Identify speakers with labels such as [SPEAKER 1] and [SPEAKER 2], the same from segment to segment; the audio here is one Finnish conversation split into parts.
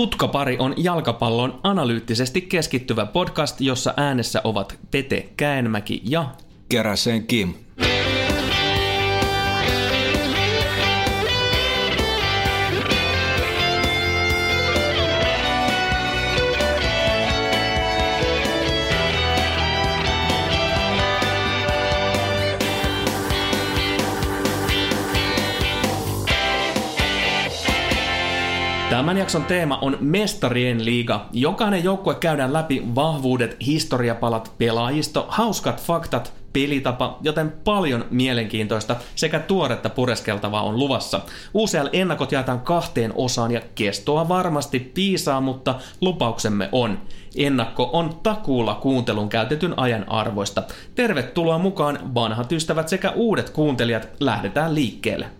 [SPEAKER 1] Tutkapari on jalkapallon analyyttisesti keskittyvä podcast, jossa äänessä ovat Pete Käenmäki ja
[SPEAKER 2] Keräsen Kim.
[SPEAKER 1] Tämän jakson teema on Mestarien liiga. Jokainen joukkue käydään läpi vahvuudet, historiapalat, pelaajisto, hauskat faktat, pelitapa, joten paljon mielenkiintoista sekä tuoretta pureskeltavaa on luvassa. UCL-ennakot jaetaan kahteen osaan ja kestoa varmasti piisaa, mutta lupauksemme on. Ennakko on takuulla kuuntelun käytetyn ajan arvoista. Tervetuloa mukaan vanhat ystävät sekä uudet kuuntelijat. Lähdetään liikkeelle.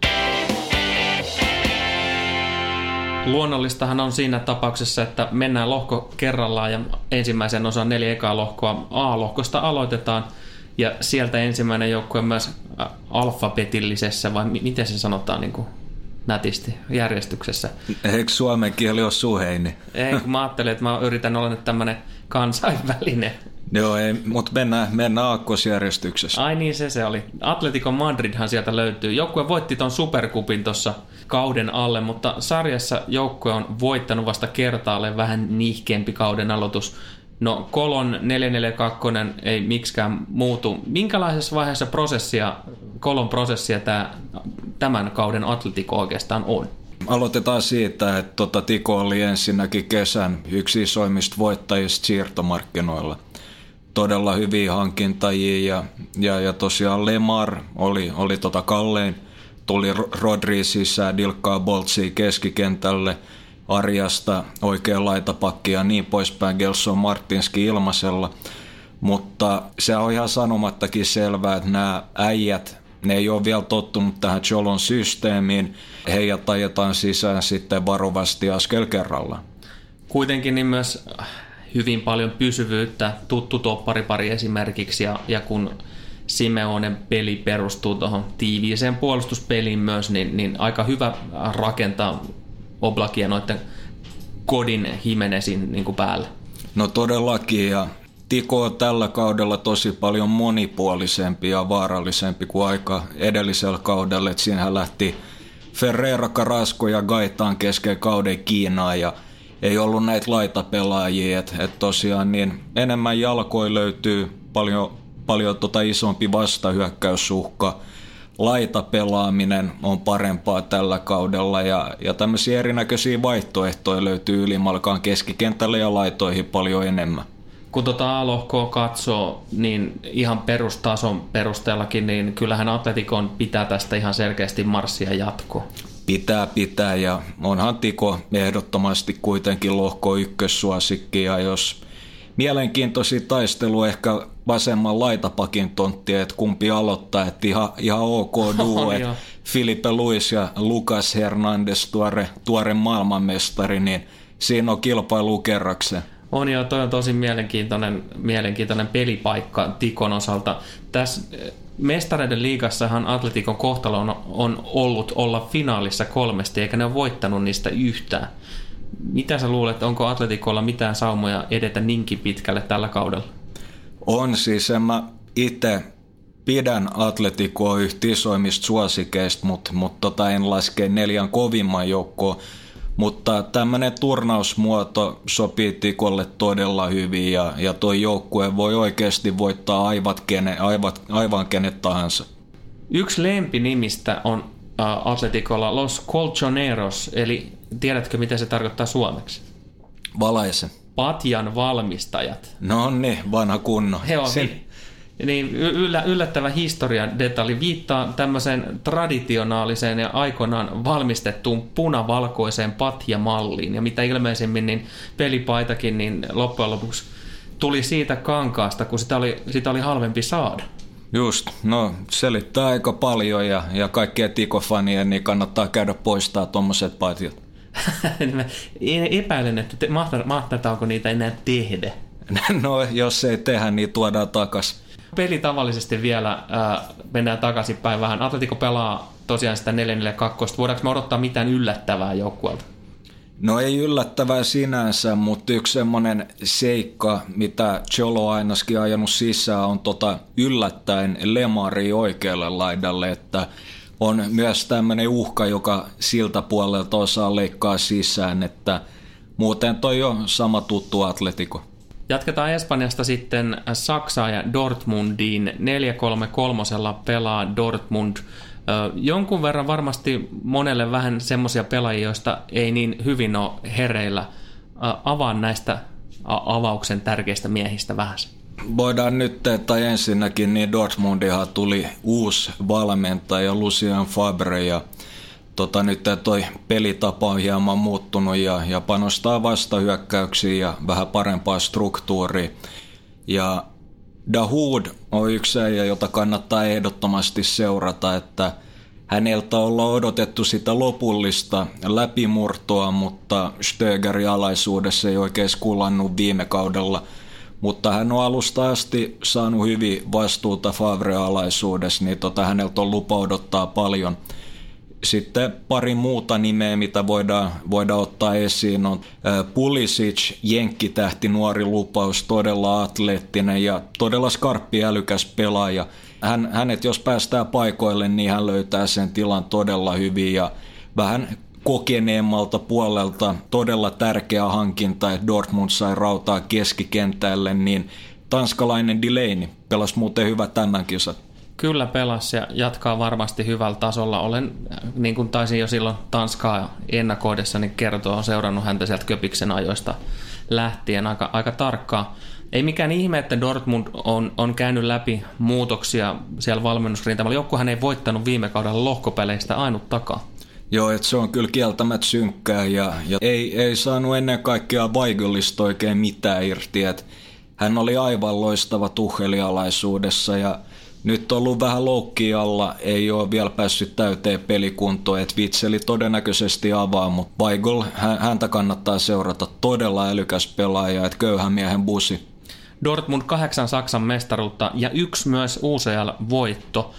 [SPEAKER 1] Luonnollistahan on siinä tapauksessa, että mennään lohko kerrallaan ja ensimmäisen osan neljä ekaa lohkoa A-lohkosta aloitetaan ja sieltä ensimmäinen joukkue myös alfabetillisessa vai miten se sanotaan niin kuin nätisti järjestyksessä.
[SPEAKER 2] Eikö suomen kieli ole suheini?
[SPEAKER 1] Ei, kun mä ajattelin, että mä yritän olla nyt tämmöinen kansainvälinen.
[SPEAKER 2] Joo, ei, mutta mennään, mennään aakkosjärjestyksessä.
[SPEAKER 1] Ai niin, se se oli. Atletico Madridhan sieltä löytyy. Joukkue voitti ton Supercupin tuossa kauden alle, mutta sarjassa joukkue on voittanut vasta kertaalle vähän nihkeämpi kauden aloitus. No Kolon 442 ei miksikään muutu. Minkälaisessa vaiheessa prosessia, Kolon prosessia tämä, tämän kauden Atletico oikeastaan on?
[SPEAKER 2] Aloitetaan siitä, että tota, Tiko oli ensinnäkin kesän yksi isoimmista voittajista siirtomarkkinoilla. Todella hyviä hankintajia ja, ja, ja tosiaan Lemar oli, oli tota kallein. Tuli Rodri sisään, Dilkkaa Boltsia keskikentälle, Arjasta oikea laitapakki ja niin poispäin, Gelson Martinski ilmaisella. Mutta se on ihan sanomattakin selvää, että nämä äijät ne ei ole vielä tottunut tähän Cholon systeemiin. Heidät ajetaan sisään sitten varovasti askel kerralla.
[SPEAKER 1] Kuitenkin niin myös hyvin paljon pysyvyyttä, tuttu topparipari esimerkiksi, ja, ja kun Simeonen peli perustuu tuohon tiiviiseen puolustuspeliin myös, niin, niin aika hyvä rakentaa Oblakia noiden kodin Himenesin niin kuin päälle.
[SPEAKER 2] No todellakin, ja Tiko on tällä kaudella tosi paljon monipuolisempi ja vaarallisempi kuin aika edellisellä kaudella. Että siinähän lähti Ferreira, Carrasco ja Gaitaan kesken kauden Kiinaan ja ei ollut näitä laitapelaajia. Että et tosiaan niin enemmän jalkoja löytyy, paljon, paljon tota isompi vastahyökkäysuhka. Laitapelaaminen on parempaa tällä kaudella ja, ja tämmöisiä erinäköisiä vaihtoehtoja löytyy ylimalkaan keskikentälle ja laitoihin paljon enemmän
[SPEAKER 1] kun tota A-lohkoa katsoo, niin ihan perustason perusteellakin, niin kyllähän Atletikon pitää tästä ihan selkeästi marssia jatko.
[SPEAKER 2] Pitää, pitää ja onhan Tiko ehdottomasti kuitenkin lohko ykkössuosikki ja jos mielenkiintoisia taistelu ehkä vasemman laitapakin tontti, että kumpi aloittaa, että ihan, ihan ok duo, että Filipe Luis ja Lucas Hernandez, tuore, tuore maailmanmestari, niin siinä on kilpailu kerrakseen.
[SPEAKER 1] On ja toi on tosi mielenkiintoinen, mielenkiintoinen pelipaikka Tikon osalta. Tässä Mestareiden liigassahan Atletikon kohtalo on, on ollut olla finaalissa kolmesti, eikä ne ole voittanut niistä yhtään. Mitä sä luulet, onko Atletikolla mitään saumoja edetä niinkin pitkälle tällä kaudella?
[SPEAKER 2] On siis, en mä itse pidän Atletikoa yhtä isoimmista suosikeista, mutta mut tota en laske neljän kovimman joukkoon mutta tämmöinen turnausmuoto sopii Tikolle todella hyvin ja, ja tuo joukkue voi oikeasti voittaa aivat kene, aivat, aivan kenet tahansa.
[SPEAKER 1] Yksi lempinimistä on äh, Atletikolla Los Colchoneros, eli tiedätkö mitä se tarkoittaa suomeksi?
[SPEAKER 2] Valaise.
[SPEAKER 1] Patjan valmistajat.
[SPEAKER 2] No niin, vanha kunno.
[SPEAKER 1] He on, Sen niin yllä, yllättävä historian detalji viittaa tämmöiseen traditionaaliseen ja aikoinaan valmistettuun punavalkoiseen patjamalliin. Ja mitä ilmeisemmin niin pelipaitakin niin loppujen lopuksi tuli siitä kankaasta, kun sitä oli, sitä oli halvempi saada.
[SPEAKER 2] Just, no selittää aika paljon ja, ja kaikkia tikofanien niin kannattaa käydä poistaa tuommoiset patjat.
[SPEAKER 1] epäilen, että te, mahtataanko niitä enää tehdä.
[SPEAKER 2] No jos ei tehdä, niin tuodaan takas
[SPEAKER 1] peli tavallisesti vielä, äh, mennään takaisinpäin vähän. Atletico pelaa tosiaan sitä 4-4-2. Voidaanko me odottaa mitään yllättävää joukkueelta?
[SPEAKER 2] No ei yllättävää sinänsä, mutta yksi semmoinen seikka, mitä Cholo ainakin ajanut sisään, on tota yllättäen Lemari oikealle laidalle, että on myös tämmöinen uhka, joka siltä puolelta osaa leikkaa sisään, että muuten toi on sama tuttu atletiko.
[SPEAKER 1] Jatketaan Espanjasta sitten Saksaa ja Dortmundiin. 4-3-3 pelaa Dortmund. Jonkun verran varmasti monelle vähän semmoisia pelaajia, joista ei niin hyvin ole hereillä. Avaan näistä avauksen tärkeistä miehistä vähän.
[SPEAKER 2] Voidaan nyt, että ensinnäkin niin Dortmundihan tuli uusi valmentaja Lucian Fabre ja tota, nyt toi pelitapa on hieman muuttunut ja, ja panostaa vastahyökkäyksiin ja vähän parempaa struktuuria. Ja Dahoud on yksi äijä, jota kannattaa ehdottomasti seurata, että häneltä ollaan odotettu sitä lopullista läpimurtoa, mutta Stögerin alaisuudessa ei oikein kulannut viime kaudella. Mutta hän on alusta asti saanut hyvin vastuuta Favre-alaisuudessa, niin tota, häneltä on lupa odottaa paljon – sitten pari muuta nimeä, mitä voidaan, voidaan ottaa esiin, on Pulisic, jenkkitähti, nuori lupaus, todella atleettinen ja todella skarppi älykäs pelaaja. Hän, hänet jos päästää paikoille, niin hän löytää sen tilan todella hyvin ja vähän kokeneemmalta puolelta todella tärkeä hankinta, että Dortmund sai rautaa keskikentälle, niin tanskalainen Delaney pelasi muuten hyvä tämän kisan.
[SPEAKER 1] Kyllä pelas ja jatkaa varmasti hyvällä tasolla. Olen, niin kuin taisin jo silloin Tanskaa ennakoidessa, niin kertoa, on seurannut häntä sieltä Köpiksen ajoista lähtien aika, aika tarkkaan. Ei mikään ihme, että Dortmund on, on käynyt läpi muutoksia siellä valmennusrintamalla. Joukkuhan ei voittanut viime kaudella lohkopeleistä ainut takaa.
[SPEAKER 2] Joo, että se on kyllä kieltämättä synkkää ja, ja ei, ei saanut ennen kaikkea Weigellista oikein mitään irti. Et hän oli aivan loistava tuhelialaisuudessa ja nyt on ollut vähän loukki alla, ei ole vielä päässyt täyteen pelikuntoon, että Vitseli todennäköisesti avaa, mutta Weigl, häntä kannattaa seurata, todella älykäs pelaaja, että köyhän miehen busi.
[SPEAKER 1] Dortmund kahdeksan Saksan mestaruutta ja yksi myös UCL-voitto.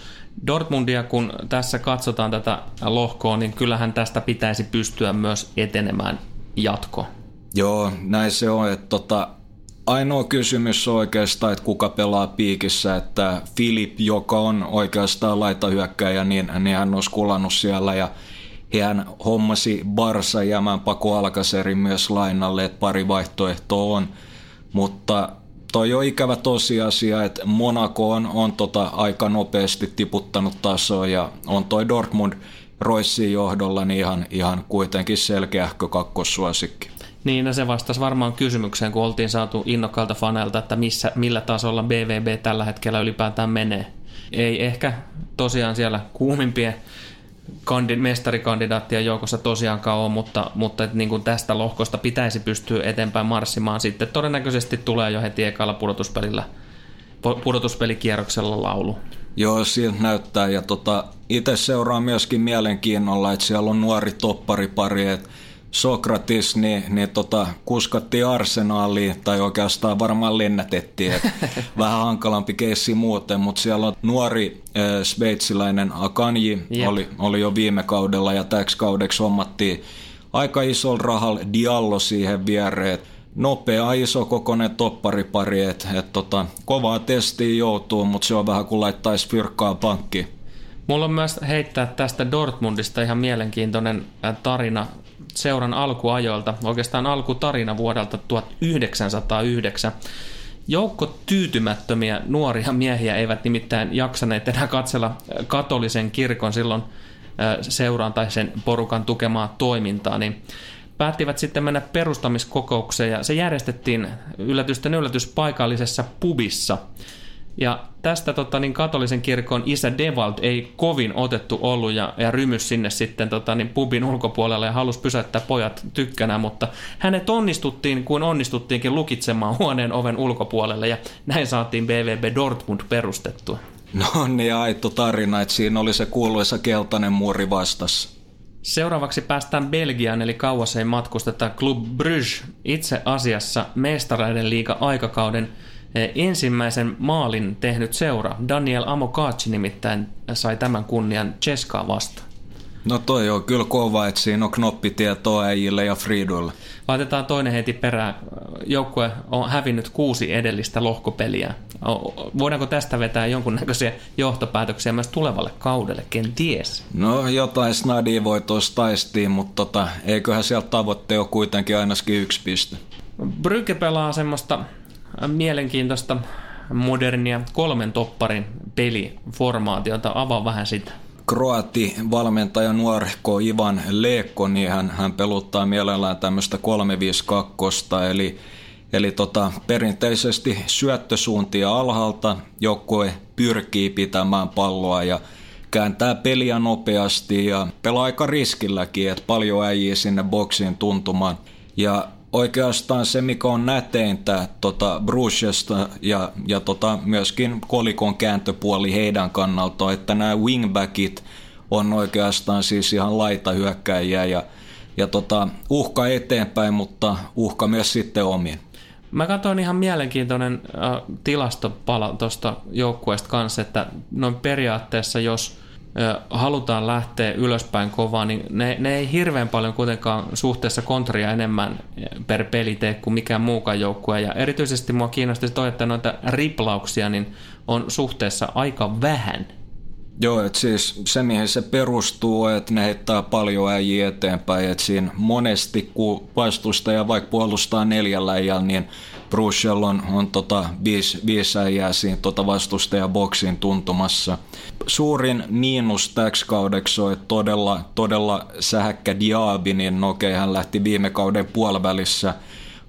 [SPEAKER 1] Dortmundia, kun tässä katsotaan tätä lohkoa, niin kyllähän tästä pitäisi pystyä myös etenemään jatko.
[SPEAKER 2] Joo, näin se on, että tota, Ainoa kysymys on oikeastaan, että kuka pelaa piikissä, että Filip, joka on oikeastaan laitahyökkäjä, niin, niin hän olisi kulannut siellä ja hän hommasi Barsa jämän Pako Alkaserin myös lainalle, että pari vaihtoehtoa on, mutta toi on ikävä tosiasia, että Monaco on, on tota aika nopeasti tiputtanut tasoa ja on toi Dortmund Roissin johdolla niin ihan, ihan kuitenkin selkeähkö kakkossuosikki.
[SPEAKER 1] Niin, se vastasi varmaan kysymykseen, kun oltiin saatu innokkailta faneilta, että missä, millä tasolla BVB tällä hetkellä ylipäätään menee. Ei ehkä tosiaan siellä kuumimpien kandi, mestarikandidaattien joukossa tosiaankaan ole, mutta, mutta että niin kuin tästä lohkosta pitäisi pystyä eteenpäin marssimaan. Sitten todennäköisesti tulee jo heti ekalla pudotuspelillä, pudotuspelikierroksella laulu.
[SPEAKER 2] Joo, siltä näyttää. Ja tota, itse seuraa myöskin mielenkiinnolla, että siellä on nuori topparipari, että Sokratis, niin, niin tota, kuskattiin arsenaaliin, tai oikeastaan varmaan lennätettiin, että vähän hankalampi keissi muuten, mutta siellä on nuori äh, sveitsiläinen Akanji, yep. oli, oli jo viime kaudella, ja täksi kaudeksi hommattiin aika iso rahal Diallo siihen viereen, nopea, iso kokoinen topparipari, että et tota, kovaa testiin joutuu, mutta se on vähän kuin laittaisi fyrkkaa pankkiin.
[SPEAKER 1] Mulla on myös heittää tästä Dortmundista ihan mielenkiintoinen tarina seuran alkuajoilta, oikeastaan alkutarina vuodelta 1909. Joukko tyytymättömiä nuoria miehiä eivät nimittäin jaksaneet enää katsella katolisen kirkon silloin seuraan tai sen porukan tukemaa toimintaa, niin päättivät sitten mennä perustamiskokoukseen ja se järjestettiin yllätysten yllätys paikallisessa pubissa – ja tästä tota, niin katolisen kirkon isä Devalt ei kovin otettu ollut ja, ja rymys sinne sitten tota, niin pubin ulkopuolelle ja halusi pysäyttää pojat tykkänä, mutta hänet onnistuttiin kuin onnistuttiinkin lukitsemaan huoneen oven ulkopuolelle ja näin saatiin BVB Dortmund perustettua.
[SPEAKER 2] No niin, aito tarina, että siinä oli se kuuluisa keltainen muuri vastassa.
[SPEAKER 1] Seuraavaksi päästään Belgiaan, eli kauas ei matkusteta. Club Bruges itse asiassa mestareiden liiga aikakauden ensimmäisen maalin tehnyt seura, Daniel Amokachi nimittäin sai tämän kunnian Cheskaa vastaan.
[SPEAKER 2] No toi on kyllä kova, että siinä on knoppitietoa äijille ja Friiduille.
[SPEAKER 1] Laitetaan toinen heti perään. Joukkue on hävinnyt kuusi edellistä lohkopeliä. Voidaanko tästä vetää jonkunnäköisiä johtopäätöksiä myös tulevalle kaudelle, kenties?
[SPEAKER 2] No jotain snadia voi tuossa taistiin, mutta tota, eiköhän sieltä tavoitte ole kuitenkin ainakin yksi piste.
[SPEAKER 1] Brygge pelaa semmoista mielenkiintoista modernia kolmen topparin peliformaatiota. Avaa vähän sitä.
[SPEAKER 2] Kroati valmentaja nuorehko Ivan Leekko, niin hän, hän peluttaa mielellään tämmöistä 352, eli, eli tota, perinteisesti syöttösuuntia alhaalta joukkue pyrkii pitämään palloa ja kääntää peliä nopeasti ja pelaa aika riskilläkin, että paljon äijii sinne boksiin tuntumaan. Ja oikeastaan se, mikä on näteintä tota Brucesta ja, ja tota myöskin kolikon kääntöpuoli heidän kannalta, että nämä wingbackit on oikeastaan siis ihan laitahyökkäjiä ja, ja tota, uhka eteenpäin, mutta uhka myös sitten omiin.
[SPEAKER 1] Mä katsoin ihan mielenkiintoinen äh, tilastopala tuosta joukkueesta kanssa, että noin periaatteessa jos – halutaan lähteä ylöspäin kovaa, niin ne, ne ei hirveän paljon kuitenkaan suhteessa kontria enemmän per peli tee kuin mikään muukaan joukkue. Ja erityisesti mua kiinnosti toi, että noita riplauksia niin on suhteessa aika vähän.
[SPEAKER 2] Joo, että siis se mihin se perustuu, että ne heittää paljon äijiä eteenpäin, että siinä monesti kun vastustaja vaikka puolustaa neljällä äijällä, niin Bruchel on, on tota, viisi, viisi äijää siinä tota boksin tuntumassa. Suurin miinus täksi kaudeksi on, että todella, todella sähäkkä Diaby, niin no okei, hän lähti viime kauden puolivälissä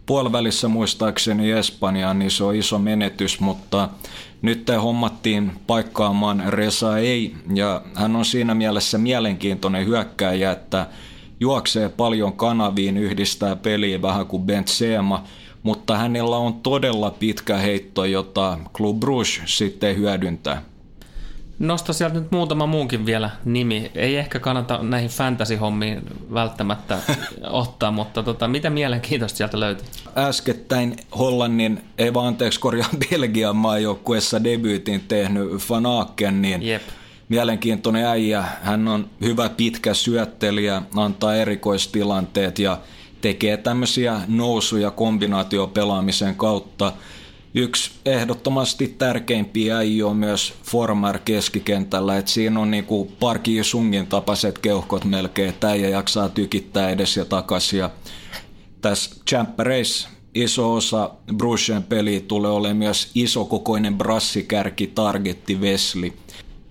[SPEAKER 2] puolivälissä muistaakseni Espanjaan, niin se on iso menetys, mutta nyt hommattiin paikkaamaan Resa ei, ja hän on siinä mielessä mielenkiintoinen hyökkäjä, että juoksee paljon kanaviin, yhdistää peliä vähän kuin Benzema, mutta hänellä on todella pitkä heitto, jota Club Brugge sitten hyödyntää.
[SPEAKER 1] Nosta sieltä nyt muutama muunkin vielä nimi. Ei ehkä kannata näihin fantasy-hommiin välttämättä ottaa, mutta tota, mitä mielenkiintoista sieltä löytyy?
[SPEAKER 2] Äskettäin Hollannin, ei vaan anteeksi korjaa Belgian maajoukkuessa debyytin tehnyt Van Aken, niin Jep. mielenkiintoinen äijä. Hän on hyvä pitkä syöttelijä, antaa erikoistilanteet ja tekee tämmöisiä nousuja kombinaatiopelaamisen kautta. Yksi ehdottomasti tärkeimpiä ei ole myös Formar keskikentällä, että siinä on niinku Parki Sungin tapaiset keuhkot melkein, että äijä jaksaa tykittää edes ja takaisin. Ja tässä Champereissa iso osa Brushen peliä tulee olemaan myös isokokoinen brassikärki targetti Vesli.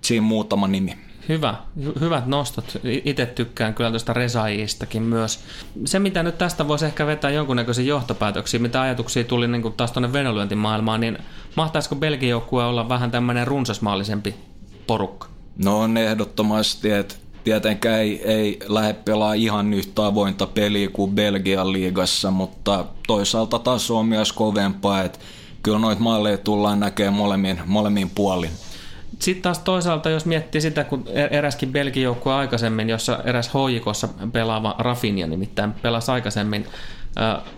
[SPEAKER 2] Siinä muutama nimi.
[SPEAKER 1] Hyvä, hy- hyvät nostot. Itse tykkään kyllä tuosta Resaiistakin myös. Se, mitä nyt tästä voisi ehkä vetää jonkunnäköisiä johtopäätöksiä, mitä ajatuksia tuli niin kuin taas tuonne venälyöntimaailmaan, niin mahtaisiko Belgian joukkue olla vähän tämmöinen runsasmaallisempi porukka?
[SPEAKER 2] No on ehdottomasti, että tietenkään ei, ei lähde pelaa ihan yhtä avointa peliä kuin Belgian liigassa, mutta toisaalta taso on myös kovempaa, että kyllä noita malleja tullaan näkemään molemmin, molemmin puolin.
[SPEAKER 1] Sitten taas toisaalta, jos miettii sitä, kun e- eräskin Belgian joukkue aikaisemmin, jossa eräs hoikossa pelaava Rafinha nimittäin pelasi aikaisemmin,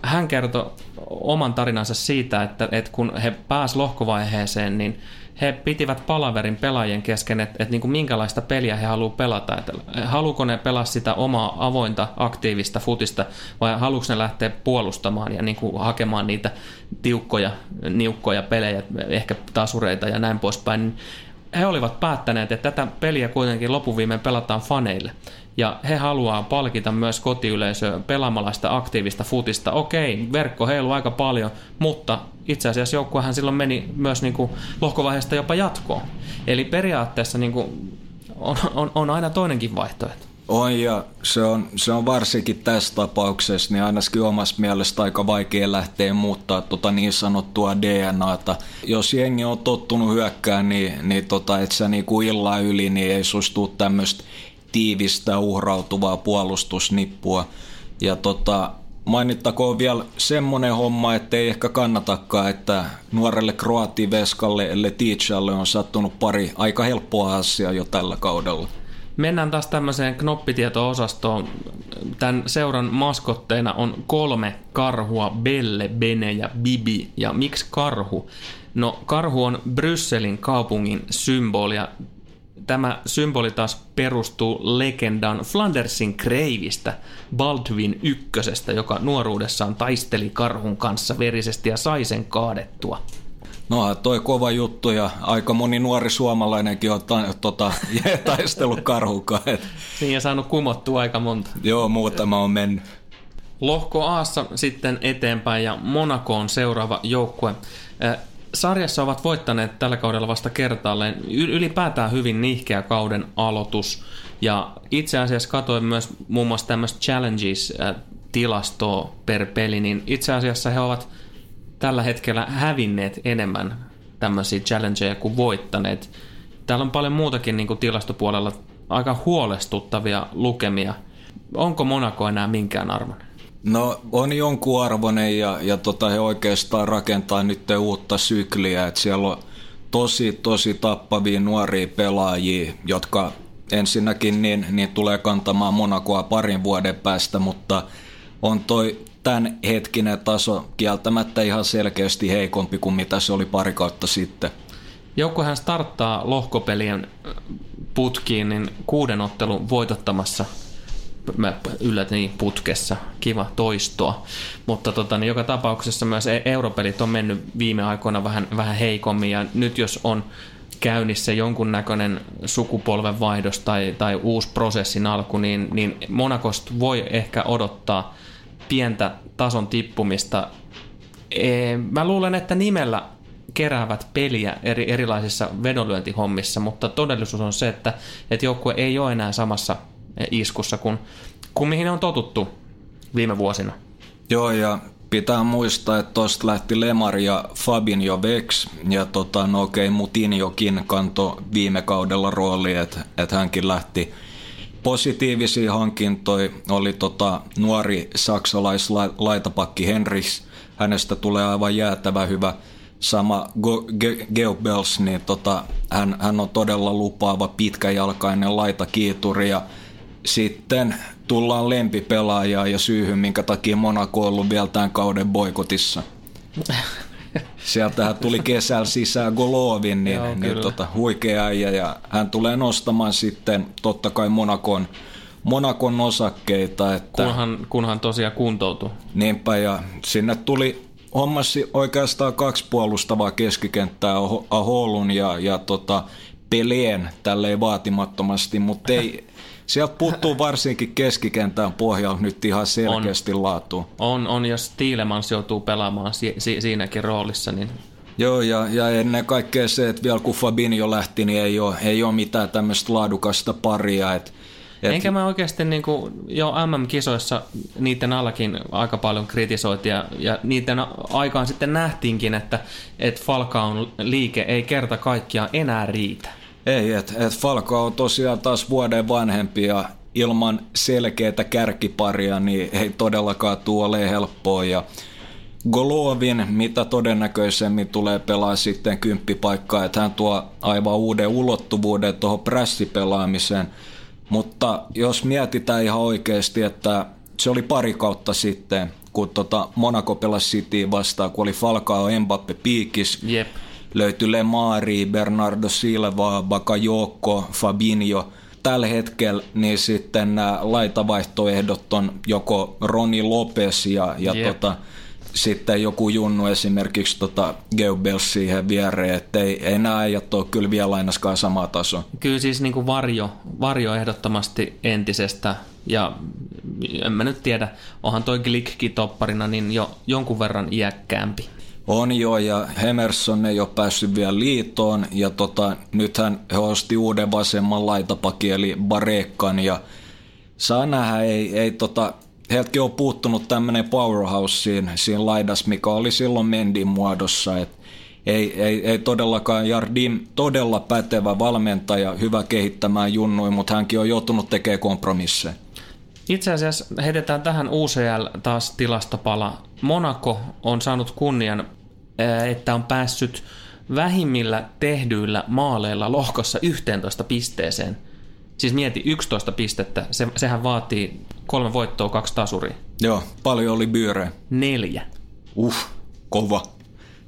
[SPEAKER 1] hän kertoi oman tarinansa siitä, että, että kun he pääsivät lohkovaiheeseen, niin he pitivät palaverin pelaajien kesken, että, että niin kuin minkälaista peliä he haluavat pelata. Että haluuko ne pelaa sitä omaa avointa, aktiivista futista vai haluuko ne lähteä puolustamaan ja niin kuin hakemaan niitä tiukkoja, niukkoja pelejä, ehkä tasureita ja näin poispäin he olivat päättäneet, että tätä peliä kuitenkin lopuviimeen pelataan faneille. Ja he haluaa palkita myös kotiyleisöä pelaamalla sitä aktiivista futista. Okei, verkko heilu aika paljon, mutta itse asiassa joukkuehan silloin meni myös niin kuin lohkovaiheesta jopa jatkoon. Eli periaatteessa niin kuin on, on, on aina toinenkin vaihtoehto.
[SPEAKER 2] On ja se on, se on varsinkin tässä tapauksessa niin ainakin omasta mielestä aika vaikea lähteä muuttaa tota niin sanottua DNAta. Jos jengi on tottunut hyökkään, niin, niin tota, et sä niinku illan yli, niin ei sustu tämmöistä tiivistä uhrautuvaa puolustusnippua. Ja tota, mainittakoon vielä semmonen homma, että ei ehkä kannatakaan, että nuorelle kroativeskalle Letichalle on sattunut pari aika helppoa asiaa jo tällä kaudella.
[SPEAKER 1] Mennään taas tämmöiseen knoppitieto-osastoon. Tämän seuran maskotteina on kolme karhua, Belle, Bene ja Bibi. Ja miksi karhu? No karhu on Brysselin kaupungin symboli ja tämä symboli taas perustuu legendan Flandersin kreivistä, Baldwin ykkösestä, joka nuoruudessaan taisteli karhun kanssa verisesti ja sai sen kaadettua.
[SPEAKER 2] No toi kova juttu ja aika moni nuori suomalainenkin on ta, tota, taistellut karhukaan.
[SPEAKER 1] Niin ja saanut kumottua aika monta.
[SPEAKER 2] Joo, muutama on mennyt.
[SPEAKER 1] Lohko Aassa sitten eteenpäin ja Monaco on seuraava joukkue. Sarjassa ovat voittaneet tällä kaudella vasta kertaalleen. Ylipäätään hyvin nihkeä kauden aloitus. Ja itse asiassa katsoin myös muun muassa tämmöistä Challenges-tilastoa per peli, niin itse asiassa he ovat tällä hetkellä hävinneet enemmän tämmöisiä challengeja kuin voittaneet. Täällä on paljon muutakin niin kuin tilastopuolella aika huolestuttavia lukemia. Onko Monaco enää minkään arvon?
[SPEAKER 2] No on jonkun arvoinen ja, ja tota, he oikeastaan rakentaa nyt uutta sykliä, että siellä on tosi tosi tappavia nuoria pelaajia, jotka ensinnäkin niin, niin tulee kantamaan Monacoa parin vuoden päästä, mutta on toi tämän hetkinen taso kieltämättä ihan selkeästi heikompi kuin mitä se oli pari kautta sitten.
[SPEAKER 1] Joukkuehan starttaa lohkopelien putkiin niin kuuden ottelun voitottamassa mä yllätin putkessa, kiva toistoa. Mutta tota, niin joka tapauksessa myös e- europelit on mennyt viime aikoina vähän, vähän heikommin ja nyt jos on käynnissä jonkunnäköinen sukupolvenvaihdos tai, tai uusi prosessin alku, niin, niin Monakosta voi ehkä odottaa pientä tason tippumista. E, mä luulen, että nimellä keräävät peliä eri, erilaisissa vedonlyöntihommissa, mutta todellisuus on se, että, että joukkue ei ole enää samassa iskussa kuin, kuin mihin on totuttu viime vuosina.
[SPEAKER 2] Joo, ja pitää muistaa, että tuosta lähti Lemar ja Fabinho Vex, ja tota, no okei, okay, Mutinjokin kanto viime kaudella rooli, että et hänkin lähti positiivisia hankintoja. Oli tota, nuori saksalaislaitapakki Henriks, hänestä tulee aivan jäätävä hyvä. Sama Geobels, niin tota, hän, hän on todella lupaava pitkäjalkainen laitakiituri ja sitten tullaan lempipelaajaa ja syyhyn, minkä takia Monaco on ollut vielä tämän kauden boikotissa. Sieltähän tuli kesällä sisään Golovin, niin, Joo, niin tota, huikea äijä, ja hän tulee nostamaan sitten totta kai Monakon, Monakon osakkeita. Että,
[SPEAKER 1] kunhan, kunhan tosiaan kuntoutuu.
[SPEAKER 2] Niinpä, ja sinne tuli hommasi oikeastaan kaksi puolustavaa keskikenttää, Aholun ja, ja tota, Peleen tälleen vaatimattomasti, mutta ei, Sieltä puuttuu varsinkin keskikentän pohjalta nyt ihan selkeästi on, laatu.
[SPEAKER 1] On, on, jos Tiilemans joutuu pelaamaan si- si- siinäkin roolissa, niin
[SPEAKER 2] Joo, ja, ja ennen kaikkea se, että vielä kun Fabinho lähti, niin ei ole, ei ole mitään tämmöistä laadukasta paria. Et,
[SPEAKER 1] et... Enkä mä oikeasti niin kuin, jo MM-kisoissa niiden allakin aika paljon kritisoitiin, ja, ja niiden aikaan sitten nähtiinkin, että, että Falcaon liike ei kerta kaikkiaan enää riitä.
[SPEAKER 2] Ei, että et Falco on tosiaan taas vuoden vanhempi ja ilman selkeää kärkiparia niin ei todellakaan tuo ole helppoa. Ja Golovin, mitä todennäköisemmin tulee pelaa sitten kymppipaikkaa, että hän tuo aivan uuden ulottuvuuden tuohon prässipelaamiseen. Mutta jos mietitään ihan oikeasti, että se oli pari kautta sitten, kun tota Monaco pelasi City vastaan, kun oli Falcao Mbappe piikis.
[SPEAKER 1] Jep
[SPEAKER 2] löytyi Lemari, Bernardo Silva, Bakayoko, Fabinho. Tällä hetkellä niin sitten nämä laitavaihtoehdot on joko Roni Lopes ja, ja yep. tota, sitten joku junnu esimerkiksi tota Geubels siihen viereen, että ei, ei nämä äijät ole kyllä vielä ainakaan sama taso.
[SPEAKER 1] Kyllä siis niin kuin varjo, varjo ehdottomasti entisestä ja en mä nyt tiedä, onhan toi Glickki topparina niin jo jonkun verran iäkkäämpi.
[SPEAKER 2] On jo, ja Hemerson ei ole päässyt vielä liitoon, ja tota, nythän he osti uuden vasemman laitapakin, eli Barekkan, ja saa nähdä, ei, ei tota, heiltäkin on puuttunut tämmöinen powerhouse siinä, siinä laidas, mikä oli silloin Mendin muodossa, et ei, ei, ei todellakaan Jardim todella pätevä valmentaja, hyvä kehittämään junnui, mutta hänkin on joutunut tekemään kompromisseja.
[SPEAKER 1] Itse asiassa heitetään tähän UCL taas tilastopala. Monaco on saanut kunnian että on päässyt vähimmillä tehdyillä maaleilla lohkossa 11 pisteeseen. Siis mieti 11 pistettä, se, sehän vaatii kolme voittoa, kaksi tasuria.
[SPEAKER 2] Joo, paljon oli byöreä.
[SPEAKER 1] Neljä.
[SPEAKER 2] Uh, kova.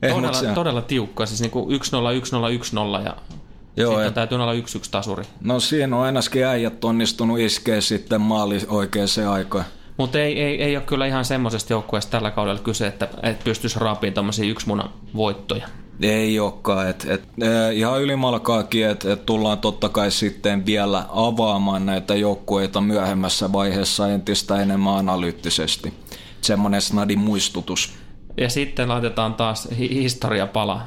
[SPEAKER 1] Eh, todella, todella tiukka, siis niin kuin 1-0, 1-0, 1-0 ja Joo, sitten et, täytyy olla yksi yksi tasuri.
[SPEAKER 2] No siinä on ainakin äijät onnistunut iskeä sitten maali oikeaan aikaan.
[SPEAKER 1] Mutta ei, ei, ei ole kyllä ihan semmoisesta joukkueesta tällä kaudella kyse, että, että pystyisi raapiin tuommoisia yksi munan voittoja.
[SPEAKER 2] Ei olekaan. Et, et, e, ihan ylimalkaakin, että et tullaan totta kai sitten vielä avaamaan näitä joukkueita myöhemmässä vaiheessa entistä enemmän analyyttisesti. Semmoinen snadi muistutus.
[SPEAKER 1] Ja sitten laitetaan taas historiapala.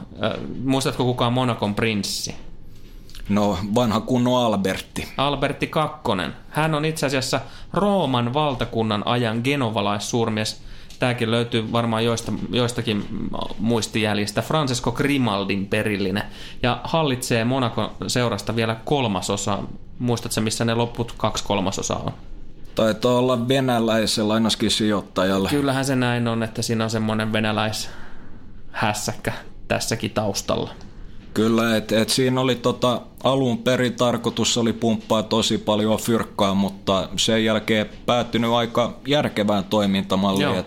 [SPEAKER 1] Muistatko kukaan Monakon prinssi?
[SPEAKER 2] No, vanha kunnon Albertti.
[SPEAKER 1] Albertti Kakkonen. Hän on itse asiassa Rooman valtakunnan ajan genovalaissuurmies. Tämäkin löytyy varmaan joista, joistakin muistijäljistä. Francesco Grimaldin perillinen. Ja hallitsee Monakon seurasta vielä kolmasosa. Muistatko missä ne loput kaksi kolmasosaa on?
[SPEAKER 2] Taitaa olla venäläisellä ainakin sijoittajalla.
[SPEAKER 1] Kyllähän se näin on, että siinä on semmoinen venäläishässäkkä tässäkin taustalla.
[SPEAKER 2] Kyllä, että et siinä oli tota, alun perin tarkoitus oli pumppaa tosi paljon fyrkkaa, mutta sen jälkeen päättynyt aika järkevään toimintamalliin.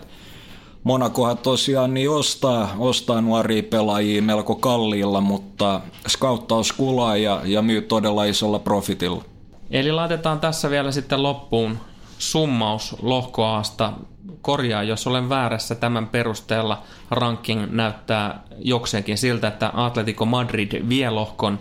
[SPEAKER 2] Monakohan tosiaan niin ostaa, ostaa nuoria pelaajia melko kalliilla, mutta skauttaus kulaa ja, ja myy todella isolla profitilla.
[SPEAKER 1] Eli laitetaan tässä vielä sitten loppuun summaus lohkoaasta korjaa, jos olen väärässä tämän perusteella. Ranking näyttää jokseenkin siltä, että Atletico Madrid vie lohkon,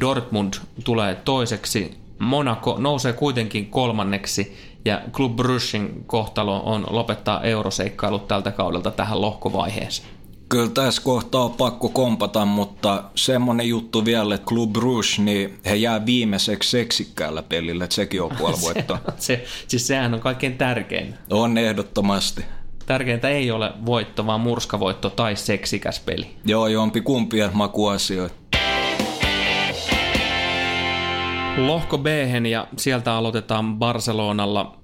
[SPEAKER 1] Dortmund tulee toiseksi, Monaco nousee kuitenkin kolmanneksi ja Club Bruggen kohtalo on lopettaa euroseikkailut tältä kaudelta tähän lohkovaiheeseen.
[SPEAKER 2] Kyllä tässä kohtaa on pakko kompata, mutta semmonen juttu vielä, että Club Rouge, niin he jää viimeiseksi seksikkäällä pelillä, että sekin on puoli
[SPEAKER 1] se, se, siis sehän on kaikkein tärkein.
[SPEAKER 2] On ehdottomasti.
[SPEAKER 1] Tärkeintä ei ole voitto, vaan murskavoitto tai seksikäs peli.
[SPEAKER 2] Joo, jompi kumpia makuasioita.
[SPEAKER 1] Lohko b ja sieltä aloitetaan Barcelonalla.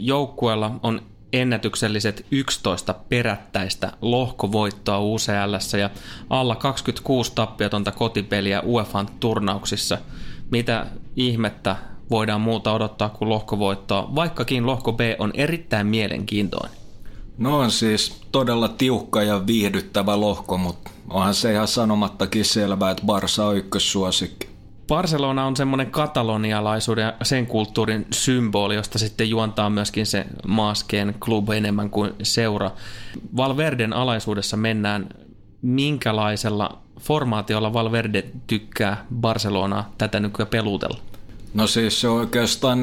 [SPEAKER 1] Joukkueella on ennätykselliset 11 perättäistä lohkovoittoa UCL ja alla 26 tappiotonta kotipeliä UEFAn turnauksissa. Mitä ihmettä voidaan muuta odottaa kuin lohkovoittoa, vaikkakin lohko B on erittäin mielenkiintoinen.
[SPEAKER 2] No on siis todella tiukka ja viihdyttävä lohko, mutta onhan se ihan sanomattakin selvää, että Barsa on ykkössuosikki.
[SPEAKER 1] Barcelona on semmoinen katalonialaisuuden ja sen kulttuurin symboli, josta sitten juontaa myöskin se maaskeen klub enemmän kuin seura. Valverden alaisuudessa mennään minkälaisella formaatiolla Valverde tykkää Barcelonaa tätä nykyään pelutella?
[SPEAKER 2] No siis se on oikeastaan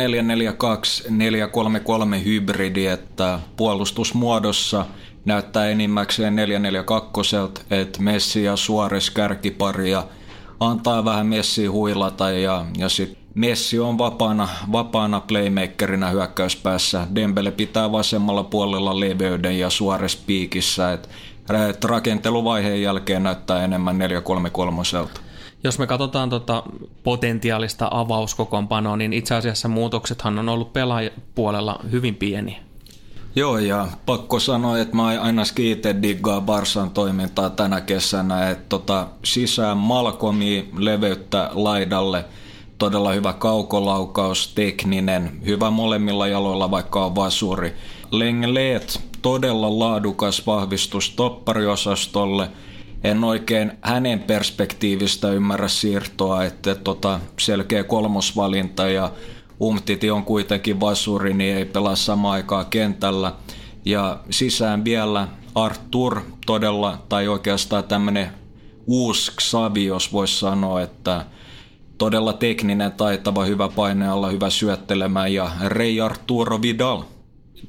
[SPEAKER 2] 442-433 hybridi, että puolustusmuodossa näyttää enimmäkseen 442, että Messi ja Suarez kärkipari ja antaa vähän Messi huilata ja, ja sitten Messi on vapaana, vapaana playmakerina hyökkäyspäässä. Dembele pitää vasemmalla puolella leveyden ja Suores piikissä. Et, et rakenteluvaiheen jälkeen näyttää enemmän 4-3-3.
[SPEAKER 1] Jos me katsotaan tota potentiaalista avauskokoonpanoa, niin itse asiassa muutoksethan on ollut pelaajapuolella hyvin pieni.
[SPEAKER 2] Joo, ja pakko sanoa, että mä ainakin itse diggaa Barsan toimintaa tänä kesänä, että tota, sisään Malkomi leveyttä laidalle, todella hyvä kaukolaukaus, tekninen, hyvä molemmilla jaloilla, vaikka on vasuri. Lengleet, todella laadukas vahvistus toppariosastolle, en oikein hänen perspektiivistä ymmärrä siirtoa, että tota, selkeä kolmosvalinta ja Umtiti on kuitenkin vasuri, niin ei pelaa samaan aikaan kentällä. Ja sisään vielä Artur todella, tai oikeastaan tämmöinen uusi Xavi, jos voisi sanoa, että todella tekninen, taitava, hyvä painealla, hyvä syöttelemään ja Rei Arturo Vidal.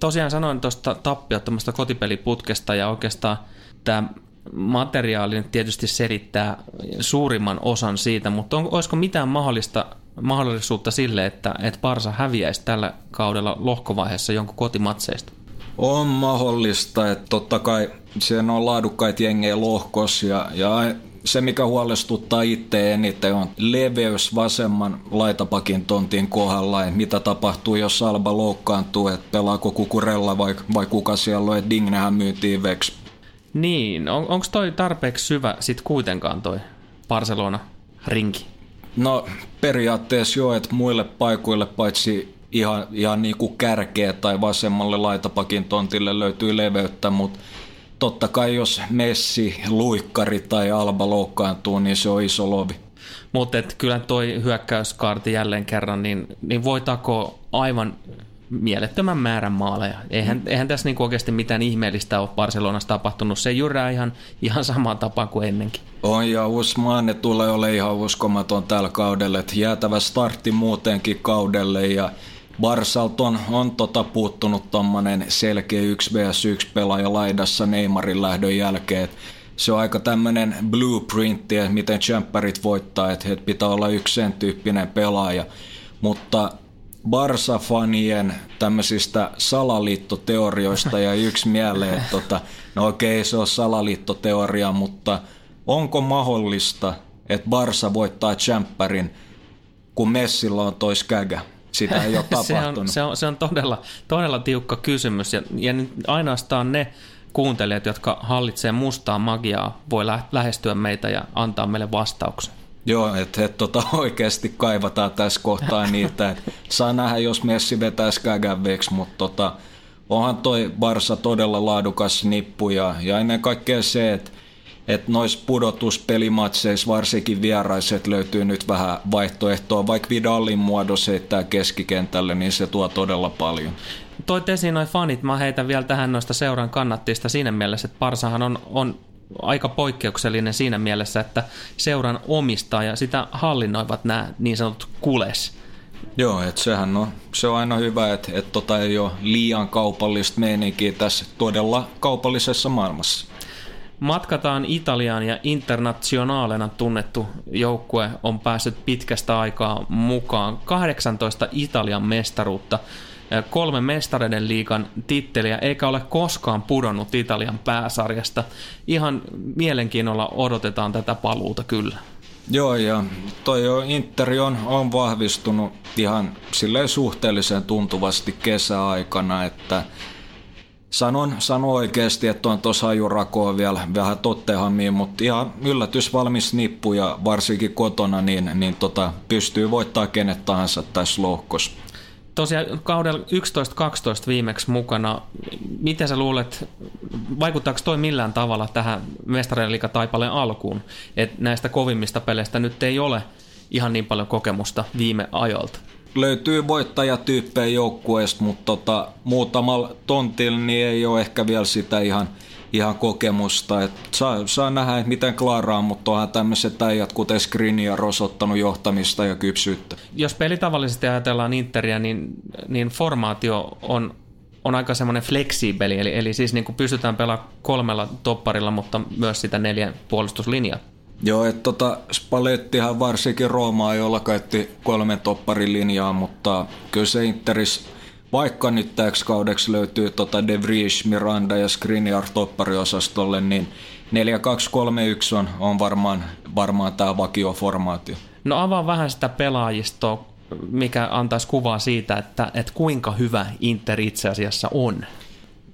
[SPEAKER 1] Tosiaan sanoin tuosta tappiottomasta kotipeliputkesta ja oikeastaan tämä materiaali tietysti selittää suurimman osan siitä, mutta on, olisiko mitään mahdollista mahdollisuutta sille, että, että Barsa häviäisi tällä kaudella lohkovaiheessa jonkun kotimatseista?
[SPEAKER 2] On mahdollista, että totta kai siellä on laadukkaita jengejä lohkos ja, ja se, mikä huolestuttaa itse eniten, on leveys vasemman laitapakin tontin kohdalla, että mitä tapahtuu, jos Alba loukkaantuu, että pelaako Kukurella vai, vai kuka siellä on, että Dignehän myytiin veksi.
[SPEAKER 1] Niin, on, onko toi tarpeeksi syvä sitten kuitenkaan toi Barcelona-rinki?
[SPEAKER 2] No periaatteessa jo, että muille paikoille paitsi ihan, ihan niin kuin kärkeä tai vasemmalle laitapakin tontille löytyy leveyttä, mutta totta kai jos Messi, Luikkari tai Alba loukkaantuu, niin se on iso lovi.
[SPEAKER 1] Mutta kyllä toi hyökkäyskaarti jälleen kerran, niin, niin voi takoa aivan mielettömän määrän maaleja. Eihän, mm. eihän tässä niinku oikeasti mitään ihmeellistä ole Barcelonassa tapahtunut. Se jyrää ihan, ihan samaan tapaan kuin ennenkin.
[SPEAKER 2] On ja Usmane tulee ole ihan uskomaton tällä kaudella. Että jäätävä startti muutenkin kaudelle ja Barsalt on, on tota puuttunut tommonen selkeä 1 vs 1 pelaaja laidassa Neymarin lähdön jälkeen. se on aika tämmönen blueprintti, että miten champerit voittaa, että pitää olla yksi sen tyyppinen pelaaja. Mutta Barsa-fanien tämmöisistä salaliittoteorioista ja yksi mieleen, että tota, no okei se on salaliittoteoria, mutta onko mahdollista, että Barsa voittaa Champerin, kun Messillä on tois kägä? Sitä ei ole tapahtunut.
[SPEAKER 1] se, on, se, on, se on todella, todella tiukka kysymys ja, ja ainoastaan ne kuuntelijat, jotka hallitsee mustaa magiaa, voi lähestyä meitä ja antaa meille vastauksen.
[SPEAKER 2] Joo, että et, tota, oikeasti kaivataan tässä kohtaa niitä, että saa nähdä, jos Messi vetäisi kägäveksi, mutta tota, onhan toi Barsa todella laadukas nippu ja, ja ennen kaikkea se, että että noissa pudotuspelimatseissa varsinkin vieraiset löytyy nyt vähän vaihtoehtoa, vaikka Vidalin muodossa heittää keskikentälle, niin se tuo todella paljon.
[SPEAKER 1] Toit esiin noin fanit, mä heitän vielä tähän noista seuran kannattista siinä mielessä, että Parsahan on, on aika poikkeuksellinen siinä mielessä, että seuran omistaa ja sitä hallinnoivat nämä niin sanotut kules.
[SPEAKER 2] Joo, että sehän on, se on aina hyvä, että, että tota ei ole liian kaupallista meininkiä tässä todella kaupallisessa maailmassa.
[SPEAKER 1] Matkataan Italiaan ja internationaalena tunnettu joukkue on päässyt pitkästä aikaa mukaan. 18 Italian mestaruutta kolme mestareiden liikan titteliä, eikä ole koskaan pudonnut Italian pääsarjasta. Ihan mielenkiinnolla odotetaan tätä paluuta kyllä.
[SPEAKER 2] Joo, ja toi jo Interi on, on vahvistunut ihan silleen suhteellisen tuntuvasti kesäaikana, että sanon, sanon oikeasti, että on tuossa ajurakoa vielä vähän Tottenhamiin, mutta ihan yllätys valmis nippu ja varsinkin kotona, niin, niin tota, pystyy voittaa kenet tahansa tässä lohkossa
[SPEAKER 1] tosiaan kaudella 11-12 viimeksi mukana. Miten sä luulet, vaikuttaako toi millään tavalla tähän mestarien taipaleen alkuun? Että näistä kovimmista peleistä nyt ei ole ihan niin paljon kokemusta viime ajoilta.
[SPEAKER 2] Löytyy voittajatyyppejä joukkueesta, mutta tota, muutamalla tontilla niin ei ole ehkä vielä sitä ihan – ihan kokemusta. Et saa, saa nähdä, että miten klaaraa, mutta onhan tämmöiset äijät, kuten Skriniar, osoittanut johtamista ja kypsyyttä.
[SPEAKER 1] Jos pelitavallisesti ajatellaan Interia, niin, niin formaatio on, on aika semmoinen fleksiibeli, eli, eli siis niin kuin pystytään pelaamaan kolmella topparilla, mutta myös sitä neljän puolustuslinjaa.
[SPEAKER 2] Joo, että tota, Spallettihan varsinkin Roomaa, jolla käytti kolmen topparin linjaa, mutta kyllä se Interis vaikka nyt täksi kaudeksi löytyy tota De Vries, Miranda ja Skriniar toppariosastolle, niin 4-2-3-1 on, on varmaan, varmaan tämä vakioformaatio.
[SPEAKER 1] No avaa vähän sitä pelaajistoa, mikä antaisi kuvaa siitä, että, että kuinka hyvä Inter itse asiassa on.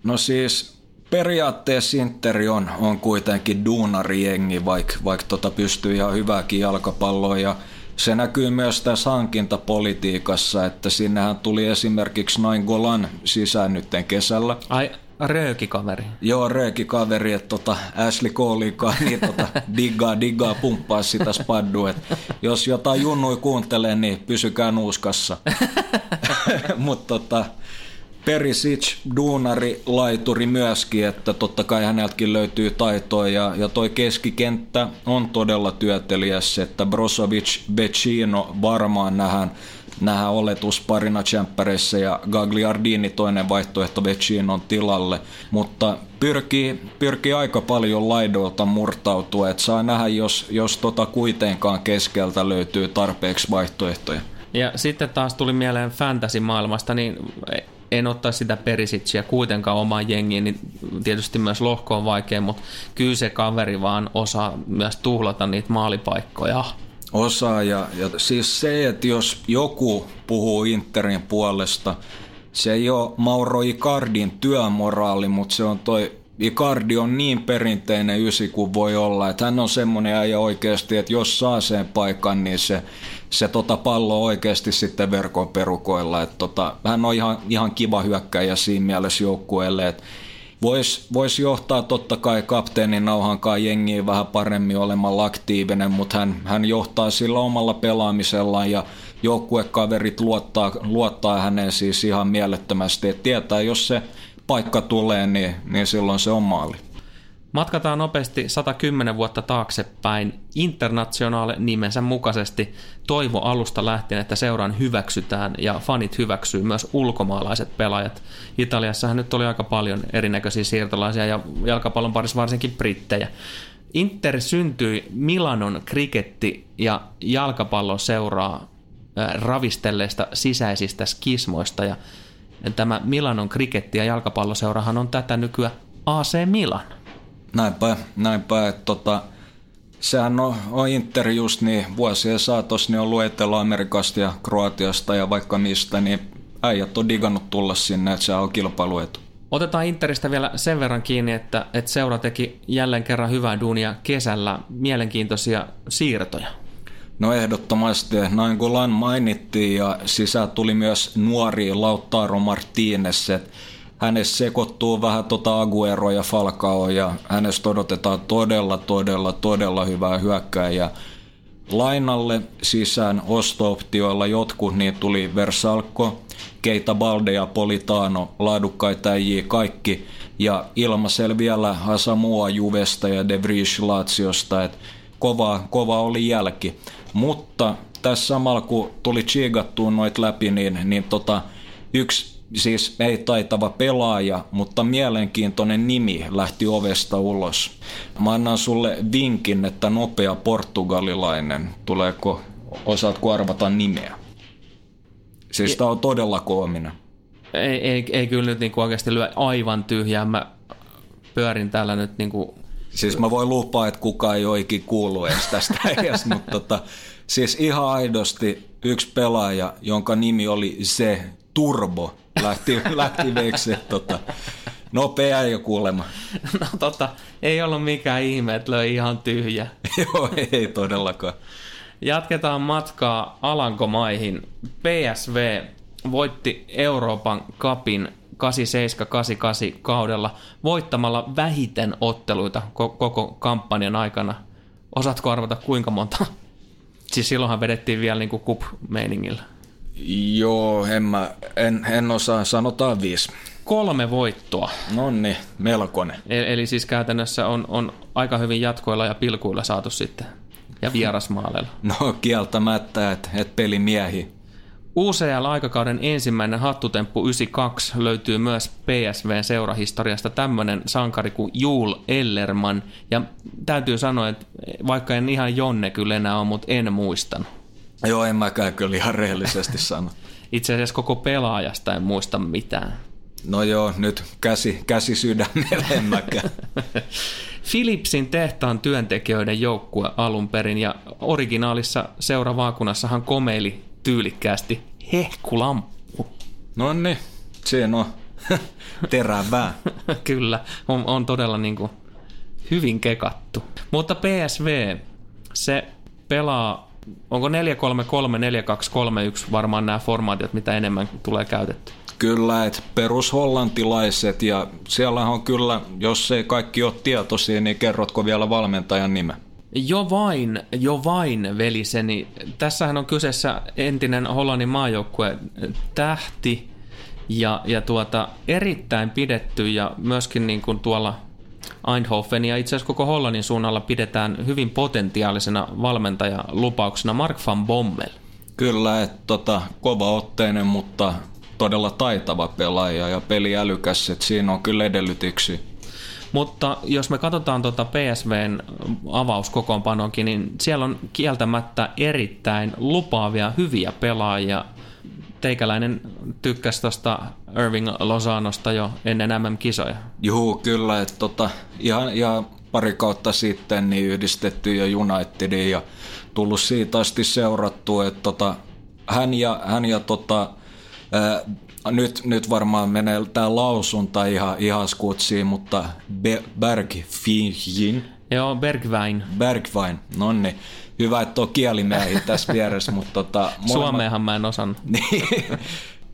[SPEAKER 2] No siis periaatteessa Interi on, on kuitenkin duunarijengi, vaikka, vaikka tota pystyy ihan hyvääkin jalkapalloa ja se näkyy myös tässä hankintapolitiikassa, että sinnehän tuli esimerkiksi Nain Golan sisään nytten kesällä.
[SPEAKER 1] Ai, röökikaveri.
[SPEAKER 2] Joo, röökikaveri, että tota Ashley Coleikaan niin tota, diggaa, diggaa, pumppaa sitä spaddua. jos jotain junnui kuuntelee, niin pysykää nuuskassa. Mutta tota, Perisic, duunari, laituri myöskin, että totta kai häneltäkin löytyy taitoa ja, ja toi keskikenttä on todella työtelijäs, että Brozovic, Vecino varmaan nähdään, nähdään oletusparina Champereissa ja Gagliardini toinen vaihtoehto Vecinon tilalle, mutta pyrkii, pyrkii aika paljon laidoilta murtautua, että saa nähdä, jos, jos tota kuitenkaan keskeltä löytyy tarpeeksi vaihtoehtoja.
[SPEAKER 1] Ja sitten taas tuli mieleen fantasy-maailmasta, niin en ottaa sitä Perisitsiä kuitenkaan omaan jengiin, niin tietysti myös lohko on vaikea, mutta kyllä se kaveri vaan osaa myös tuhlata niitä maalipaikkoja.
[SPEAKER 2] Osaa ja, ja siis se, että jos joku puhuu Interin puolesta, se ei ole Mauro Icardin työmoraali, mutta se on toi Icardi on niin perinteinen ysi kuin voi olla, että hän on semmoinen äijä oikeasti, että jos saa sen paikan, niin se se tota pallo oikeasti sitten verkon perukoilla. Et tota, hän on ihan, ihan kiva hyökkäjä siinä mielessä joukkueelle, Voisi vois johtaa totta kai kapteenin nauhankaan jengiin vähän paremmin olemalla aktiivinen, mutta hän, hän johtaa sillä omalla pelaamisellaan ja joukkuekaverit luottaa, luottaa häneen siis ihan mielettömästi. Et tietää, jos se paikka tulee, niin, niin silloin se on maali.
[SPEAKER 1] Matkataan nopeasti 110 vuotta taaksepäin. Internationaale nimensä mukaisesti toivo alusta lähtien, että seuraan hyväksytään ja fanit hyväksyy myös ulkomaalaiset pelaajat. Italiassahan nyt oli aika paljon erinäköisiä siirtolaisia ja jalkapallon parissa varsinkin brittejä. Inter syntyi Milanon kriketti- ja jalkapalloseuraa ravistelleista sisäisistä skismoista ja tämä Milanon kriketti- ja jalkapalloseurahan on tätä nykyään AC Milan.
[SPEAKER 2] Näinpä, näinpä, että tota, sehän on, on Inter just niin vuosien saatossa niin ollut Etelä-Amerikasta ja Kroatiasta ja vaikka mistä, niin äijät on digannut tulla sinne, että se on kilpailuetu.
[SPEAKER 1] Otetaan Interistä vielä sen verran kiinni, että, että seura teki jälleen kerran hyvää duunia kesällä mielenkiintoisia siirtoja.
[SPEAKER 2] No ehdottomasti, noin kuin Lan mainittiin ja sisään tuli myös nuori Lautaro Martínez, että hänessä sekoittuu vähän tota Aguero ja Falcao ja hänestä odotetaan todella, todella, todella hyvää hyökkääjää. Lainalle sisään osto-optioilla jotkut, niin tuli Versalco, Keita Balde ja Politano, laadukkaita äijiä kaikki. Ja ilmaisella vielä Asamua Juvesta ja De Vries Laziosta, että kova, kova oli jälki. Mutta tässä samalla kun tuli chigattua noit läpi, niin, niin tota, yksi siis ei taitava pelaaja, mutta mielenkiintoinen nimi lähti ovesta ulos. Mä annan sulle vinkin, että nopea portugalilainen. Tuleeko, osaatko arvata nimeä? Siis tämä on todella koominen.
[SPEAKER 1] Ei, ei, ei kyllä nyt niinku oikeasti lyö aivan tyhjää. Mä pyörin täällä nyt niinku...
[SPEAKER 2] Siis mä voin lupaa, että kukaan ei oikein kuulu edes tästä edes, mutta tota, siis ihan aidosti yksi pelaaja, jonka nimi oli se Turbo, lähti, lähti veksi, tota, nopea jo kuulema.
[SPEAKER 1] No tota, ei ollut mikään ihme, että löi ihan tyhjä.
[SPEAKER 2] Joo, ei todellakaan.
[SPEAKER 1] Jatketaan matkaa Alankomaihin. PSV voitti Euroopan kapin 87-88 kaudella voittamalla vähiten otteluita koko kampanjan aikana. Osaatko arvata kuinka monta? Siis silloinhan vedettiin vielä niin kuin kup-meiningillä.
[SPEAKER 2] Joo, en, mä, en, en osaa, sanotaan viisi.
[SPEAKER 1] Kolme voittoa.
[SPEAKER 2] No niin, melkoinen.
[SPEAKER 1] Eli, eli siis käytännössä on, on aika hyvin jatkoilla ja pilkuilla saatu sitten. Ja vierasmaaleilla.
[SPEAKER 2] No kieltämättä, että et pelimiehi.
[SPEAKER 1] UCL-aikakauden ensimmäinen hattutemppu 92 löytyy myös PSVn seurahistoriasta tämmöinen sankari kuin Jul Ellerman. Ja täytyy sanoa, että vaikka en ihan Jonne kyllä enää ole, mutta en muistan.
[SPEAKER 2] Joo, en mäkään kyllä ihan rehellisesti sano.
[SPEAKER 1] Itse asiassa koko pelaajasta en muista mitään.
[SPEAKER 2] No joo, nyt käsi, käsi sydämellä en mäkään.
[SPEAKER 1] Philipsin tehtaan työntekijöiden joukkue alun perin ja originaalissa seuravaakunassahan komeili tyylikkäästi hehkulamppu.
[SPEAKER 2] No niin, se on terävää.
[SPEAKER 1] Kyllä, on, on todella niin kuin hyvin kekattu. Mutta PSV, se pelaa onko 433, 4231 varmaan nämä formaatiot, mitä enemmän tulee käytetty?
[SPEAKER 2] Kyllä, että perushollantilaiset ja siellä on kyllä, jos ei kaikki ole tietoisia, niin kerrotko vielä valmentajan nimen?
[SPEAKER 1] Jo vain, jo vain, veliseni. Tässähän on kyseessä entinen Hollannin maajoukkue tähti ja, ja tuota, erittäin pidetty ja myöskin niin kuin tuolla Eindhoven ja itse asiassa koko Hollannin suunnalla pidetään hyvin potentiaalisena valmentajalupauksena Mark van Bommel.
[SPEAKER 2] Kyllä, että tota, kova otteinen, mutta todella taitava pelaaja ja peliälykäs, että siinä on kyllä edellytyksiä.
[SPEAKER 1] Mutta jos me katsotaan tuota PSVn avauskokoonpanokin, niin siellä on kieltämättä erittäin lupaavia, hyviä pelaajia teikäläinen tykkäsi tuosta Irving Lozanosta jo ennen MM-kisoja.
[SPEAKER 2] Juu, kyllä. Että tota, ihan, ihan pari kautta sitten niin yhdistetty jo Unitedin ja tullut siitä asti seurattu, että tota, hän ja, hän ja tota, ää, nyt, nyt varmaan menee tämä lausunta ihan, ihan skutsiin, mutta Be- Bergfin.
[SPEAKER 1] Joo, Bergvain.
[SPEAKER 2] Bergvain, no niin hyvä, että on kielimiehi tässä vieressä, mutta tota,
[SPEAKER 1] Suomeenhan mä en osannut.
[SPEAKER 2] Niin.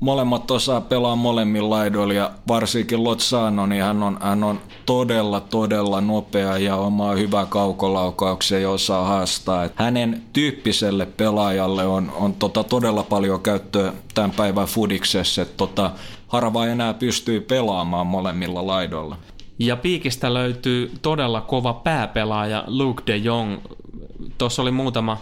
[SPEAKER 2] molemmat osaa pelaa molemmilla laidoilla ja varsinkin Lozano, niin hän on, hän on todella, todella nopea ja omaa hyvää kaukolaukauksia ja osaa haastaa. Et hänen tyyppiselle pelaajalle on, on tota todella paljon käyttöä tämän päivän fudiksessa, että tota, harva enää pystyy pelaamaan molemmilla laidoilla.
[SPEAKER 1] Ja piikistä löytyy todella kova pääpelaaja Luke de Jong. Tuossa oli muutama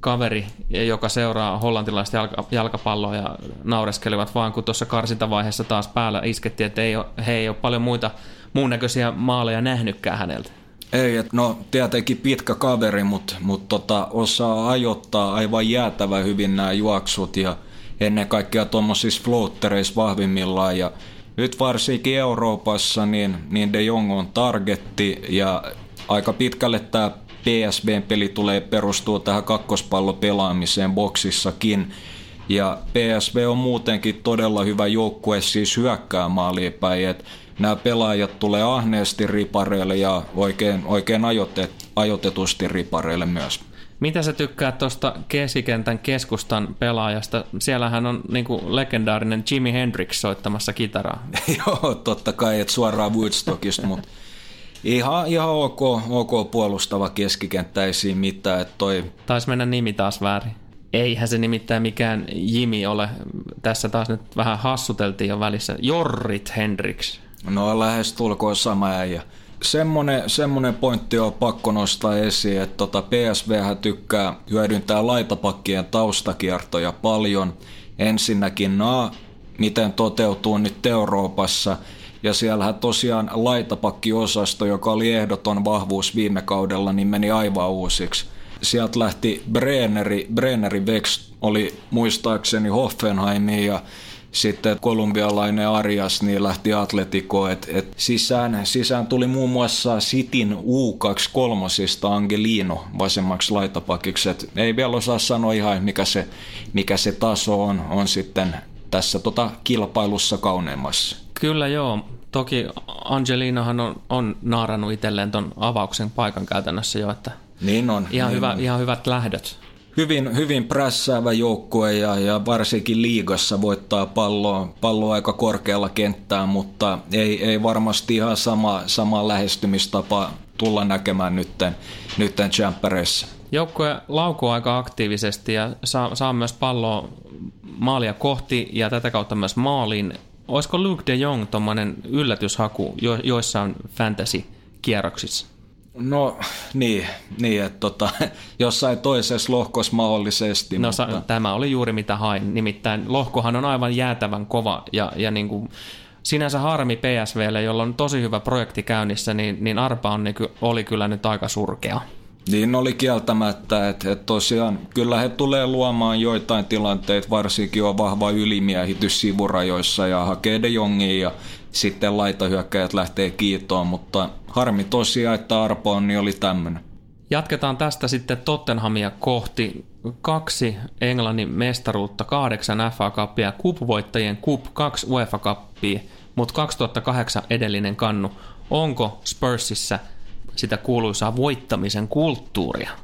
[SPEAKER 1] kaveri, joka seuraa hollantilaista jalka, jalkapalloa ja naureskelivat vaan, kun tuossa karsintavaiheessa taas päällä iskettiin, että ei ole, he ei ole paljon muita muun näköisiä maaleja nähnytkään häneltä.
[SPEAKER 2] Ei, et no tietenkin pitkä kaveri, mutta mut tota, osaa ajoittaa aivan jäätävä hyvin nämä juoksut ja ennen kaikkea tuommoisissa floattereissa vahvimmillaan ja nyt varsinkin Euroopassa niin, niin De Jong on targetti ja aika pitkälle tämä PSV-peli tulee perustua tähän kakkospallopelaamiseen boksissakin. Ja PSV on muutenkin todella hyvä joukkue siis hyökkää maaliin päin, että nämä pelaajat tulee ahneesti ripareille ja oikein, oikein ajoitet, ajoitetusti ripareille myös.
[SPEAKER 1] Mitä sä tykkää tuosta keskikentän keskustan pelaajasta? Siellähän on niinku legendaarinen Jimi Hendrix soittamassa kitaraa.
[SPEAKER 2] Joo, totta kai, et suoraan Woodstockista, mutta ihan, ihan ok, ok puolustava keskikenttä, ei siinä mitään. Että toi...
[SPEAKER 1] Taisi mennä nimi taas väärin. Eihän se nimittäin mikään Jimi ole. Tässä taas nyt vähän hassuteltiin jo välissä. Jorrit Hendrix.
[SPEAKER 2] No lähes tulkoon sama äijä semmonen, semmonen pointti on pakko nostaa esiin, että tota PSV tykkää hyödyntää laitapakkien taustakiertoja paljon. Ensinnäkin naa, miten toteutuu nyt Euroopassa, ja siellähän tosiaan laitapakkiosasto, joka oli ehdoton vahvuus viime kaudella, niin meni aivan uusiksi. Sieltä lähti Brenneri, Brenneri Vex oli muistaakseni Hoffenheimiin ja sitten kolumbialainen Arias niin lähti Atletikoon, että et sisään, sisään tuli muun muassa Sitin U23 Angelino vasemmaksi laitapakiksi, et ei vielä osaa sanoa ihan mikä se, mikä se taso on, on sitten tässä tota kilpailussa kauneemmassa.
[SPEAKER 1] Kyllä joo, toki Angelinahan on, on naarannut itselleen ton avauksen paikan käytännössä jo, että
[SPEAKER 2] niin on.
[SPEAKER 1] Ihan,
[SPEAKER 2] niin
[SPEAKER 1] hyvä,
[SPEAKER 2] on.
[SPEAKER 1] ihan hyvät lähdöt
[SPEAKER 2] hyvin, hyvin prässäävä joukkue ja, ja varsinkin liigassa voittaa palloa, palloa aika korkealla kenttään, mutta ei, ei varmasti ihan sama, sama lähestymistapa tulla näkemään nytten, nytten Champereissa.
[SPEAKER 1] Joukkue laukoo aika aktiivisesti ja saa, saa myös palloa maalia kohti ja tätä kautta myös maaliin. Olisiko Luke de Jong tuommoinen yllätyshaku jo, joissain fantasy-kierroksissa?
[SPEAKER 2] No niin, niin että tota, jossain toisessa lohkossa mahdollisesti.
[SPEAKER 1] No mutta... tämä oli juuri mitä hain, nimittäin lohkohan on aivan jäätävän kova ja, ja niin kuin, sinänsä harmi PSVlle, jolla on tosi hyvä projekti käynnissä, niin, niin Arpa on, niin, oli kyllä nyt aika surkea.
[SPEAKER 2] Niin oli kieltämättä, että, että tosiaan kyllä he tulee luomaan joitain tilanteita, varsinkin on vahva ylimiehitys sivurajoissa ja hakee de Jongia ja sitten laitahyökkäjät lähtee kiitoon, mutta harmi tosiaan, että Arpo niin oli tämmöinen.
[SPEAKER 1] Jatketaan tästä sitten Tottenhamia kohti. Kaksi Englannin mestaruutta, kahdeksan FA Cupia, Cup-voittajien Cup, kaksi UEFA Cupia, mutta 2008 edellinen kannu. Onko Spursissa sitä kuuluisaa voittamisen kulttuuria?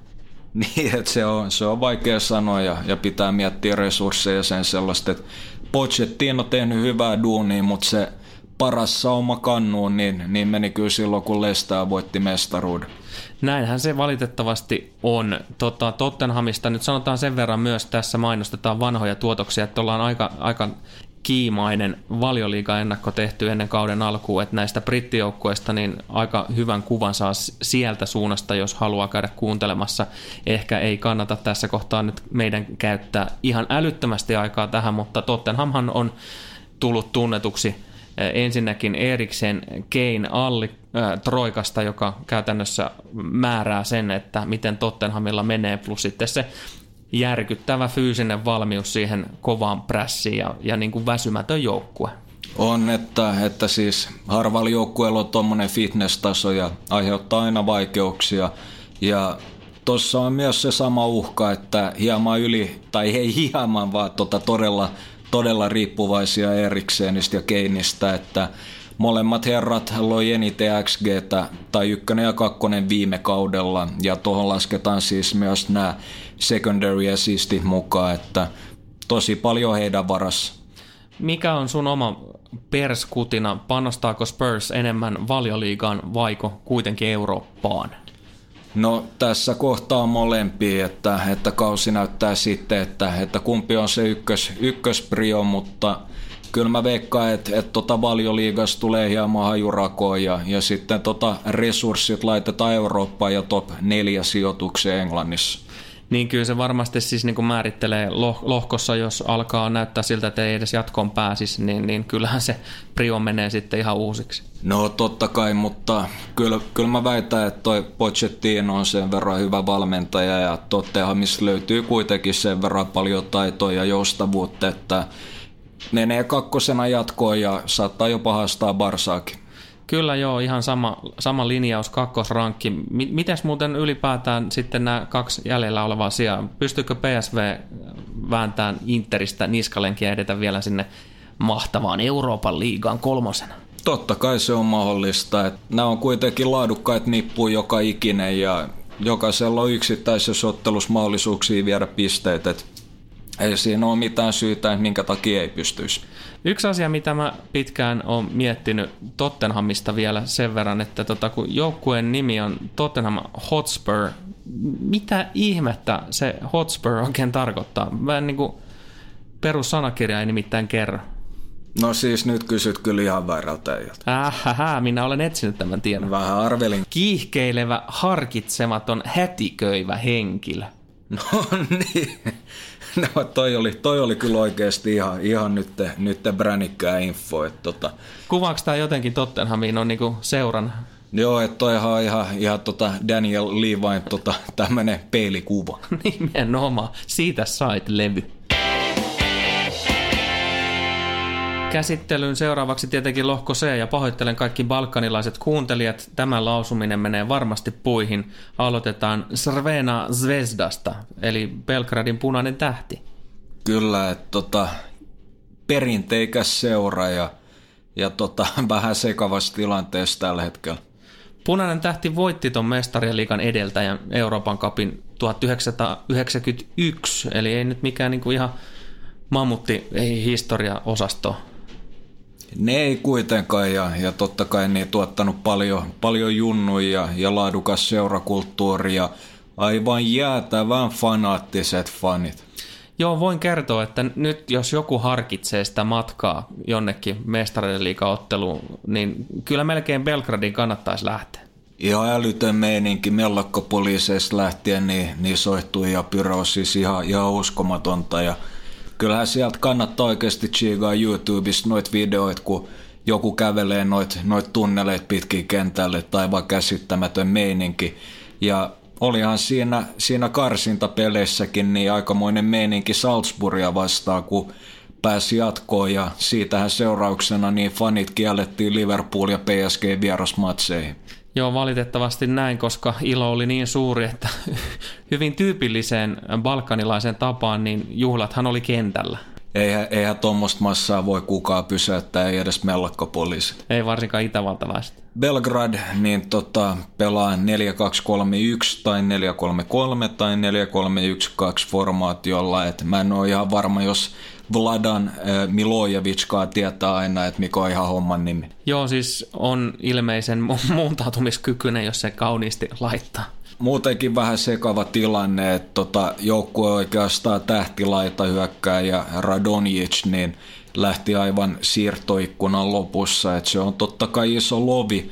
[SPEAKER 2] Niin, että se on, se on vaikea sanoa ja, ja pitää miettiä resursseja sen sellaista, että Pochettino on tehnyt hyvää duunia, mutta se paras sauma kannuun, niin, niin meni kyllä silloin, kun Lestaa voitti mestaruuden.
[SPEAKER 1] Näinhän se valitettavasti on. Tota, Tottenhamista nyt sanotaan sen verran myös tässä mainostetaan vanhoja tuotoksia, että ollaan aika, aika kiimainen valioliiga-ennakko tehty ennen kauden alkuun, että näistä brittijoukkueista niin aika hyvän kuvan saa sieltä suunnasta, jos haluaa käydä kuuntelemassa. Ehkä ei kannata tässä kohtaa nyt meidän käyttää ihan älyttömästi aikaa tähän, mutta Tottenhamhan on tullut tunnetuksi ensinnäkin Eriksen Kein Alli äh, Troikasta, joka käytännössä määrää sen, että miten Tottenhamilla menee, plus sitten se järkyttävä fyysinen valmius siihen kovaan prässiin ja, ja niin kuin väsymätön joukkue.
[SPEAKER 2] On, että, että siis harvalla joukkueella on tuommoinen fitness-taso ja aiheuttaa aina vaikeuksia. Ja tuossa on myös se sama uhka, että hieman yli, tai ei hieman, vaan tota todella todella riippuvaisia Eriksenistä ja Keinistä, että molemmat herrat loi eniten XG tai ykkönen ja kakkonen viime kaudella ja tuohon lasketaan siis myös nämä secondary assistit mukaan, että tosi paljon heidän varassa.
[SPEAKER 1] mikä on sun oma perskutina? Panostaako Spurs enemmän valioliigaan vaiko kuitenkin Eurooppaan?
[SPEAKER 2] No tässä kohtaa molempia, että, että kausi näyttää sitten, että, että kumpi on se ykkös, ykkösprio, mutta kyllä mä veikkaan, että, että tota valioliigassa tulee hieman hajurakoon ja, ja sitten tota resurssit laitetaan Eurooppaan ja top neljä sijoitukseen Englannissa.
[SPEAKER 1] Niin kyllä se varmasti siis niin kuin määrittelee loh- lohkossa, jos alkaa näyttää siltä, että ei edes jatkoon pääsisi, niin, niin kyllähän se prio menee sitten ihan uusiksi.
[SPEAKER 2] No totta kai, mutta kyllä, kyllä mä väitän, että toi Pochettino on sen verran hyvä valmentaja ja Tottenhamissa löytyy kuitenkin sen verran paljon taitoa ja joustavuutta, että menee kakkosena jatkoon ja saattaa jopa haastaa Barsaakin.
[SPEAKER 1] Kyllä joo, ihan sama, sama linjaus, kakkosrankki. Mites muuten ylipäätään sitten nämä kaksi jäljellä olevaa sijaa? Pystyykö PSV vääntämään Interistä niskalenkiä edetä vielä sinne mahtavaan Euroopan liigaan kolmosena?
[SPEAKER 2] Totta kai se on mahdollista. Nämä on kuitenkin laadukkaita nippuja joka ikinen ja jokaisella on yksittäisessä ottelussa mahdollisuuksia viedä pisteitä. Että ei siinä ole mitään syytä, minkä takia ei pystyisi.
[SPEAKER 1] Yksi asia, mitä mä pitkään olen miettinyt Tottenhamista vielä sen verran, että tota, kun joukkueen nimi on Tottenham Hotspur, mitä ihmettä se Hotspur oikein tarkoittaa? Vähän niin kuin perussanakirja ei nimittäin kerro.
[SPEAKER 2] No siis nyt kysyt kyllä ihan väärältä äijältä.
[SPEAKER 1] Ähähä, minä olen etsinyt tämän tiedon.
[SPEAKER 2] Vähän arvelin.
[SPEAKER 1] Kiihkeilevä, harkitsematon, hätiköivä henkilö.
[SPEAKER 2] No niin. No toi oli, toi oli kyllä oikeasti ihan, ihan nyt, nyt bränikkää info. Että tota.
[SPEAKER 1] Kuvaako tämä jotenkin Tottenhamiin on niinku seuran?
[SPEAKER 2] Joo, että toihan on ihan, ihan tota Daniel Levine tota, tämmönen peilikuva.
[SPEAKER 1] Nimenomaan, siitä sait levy. Käsittelyyn seuraavaksi tietenkin lohko C ja pahoittelen kaikki balkanilaiset kuuntelijat. Tämä lausuminen menee varmasti puihin. Aloitetaan Srvena Zvezdasta, eli Belgradin punainen tähti.
[SPEAKER 2] Kyllä, että tota, perinteikäs seura ja, ja tota, vähän sekavassa tilanteessa tällä hetkellä.
[SPEAKER 1] Punainen tähti voitti tuon mestarien liikan edeltäjän Euroopan kapin 1991, eli ei nyt mikään niinku ihan mammutti ei historia-osasto
[SPEAKER 2] ne ei kuitenkaan, ja, ja totta kai ne ei tuottanut paljon, paljon junnuja ja laadukas seurakulttuuri ja aivan jäätävän fanaattiset fanit.
[SPEAKER 1] Joo, voin kertoa, että nyt jos joku harkitsee sitä matkaa jonnekin mestareiden liikaotteluun, niin kyllä melkein Belgradin kannattaisi lähteä.
[SPEAKER 2] Ihan älytön meininki mellakkopoliiseista lähtien, niin, niin soihtui ja pyro siis ihan, ihan uskomatonta. Ja kyllähän sieltä kannattaa oikeasti chigaa YouTubesta noit videoita, kun joku kävelee noit, noit tunneleet pitkin kentälle tai vaan käsittämätön meininki. Ja olihan siinä, siinä karsintapeleissäkin niin aikamoinen meininki Salzburgia vastaan, kun pääsi jatkoon ja siitähän seurauksena niin fanit kiellettiin Liverpool ja PSG vierasmatseihin.
[SPEAKER 1] Joo, valitettavasti näin, koska ilo oli niin suuri, että hyvin tyypilliseen balkanilaisen tapaan, niin juhlathan oli kentällä.
[SPEAKER 2] Eihän, eihän tuommoista massaa voi kukaan pysäyttää, ei edes mellakkopoliisi.
[SPEAKER 1] Ei varsinkaan itävaltalaiset.
[SPEAKER 2] Belgrad niin tota, pelaa 4-2-3-1 tai 4-3-3 tai 4-3-1-2 formaatiolla. Et mä en ole ihan varma, jos Vladan äh, Milojevickaan tietää aina, että mikä on ihan homman nimi.
[SPEAKER 1] Joo, siis on ilmeisen mu- muuntautumiskykyinen, jos se kauniisti laittaa.
[SPEAKER 2] Muutenkin vähän sekava tilanne, että tota, joukkue oikeastaan tähtilaita hyökkääjä Radonjic, niin lähti aivan siirtoikkunan lopussa, että se on totta kai iso lovi,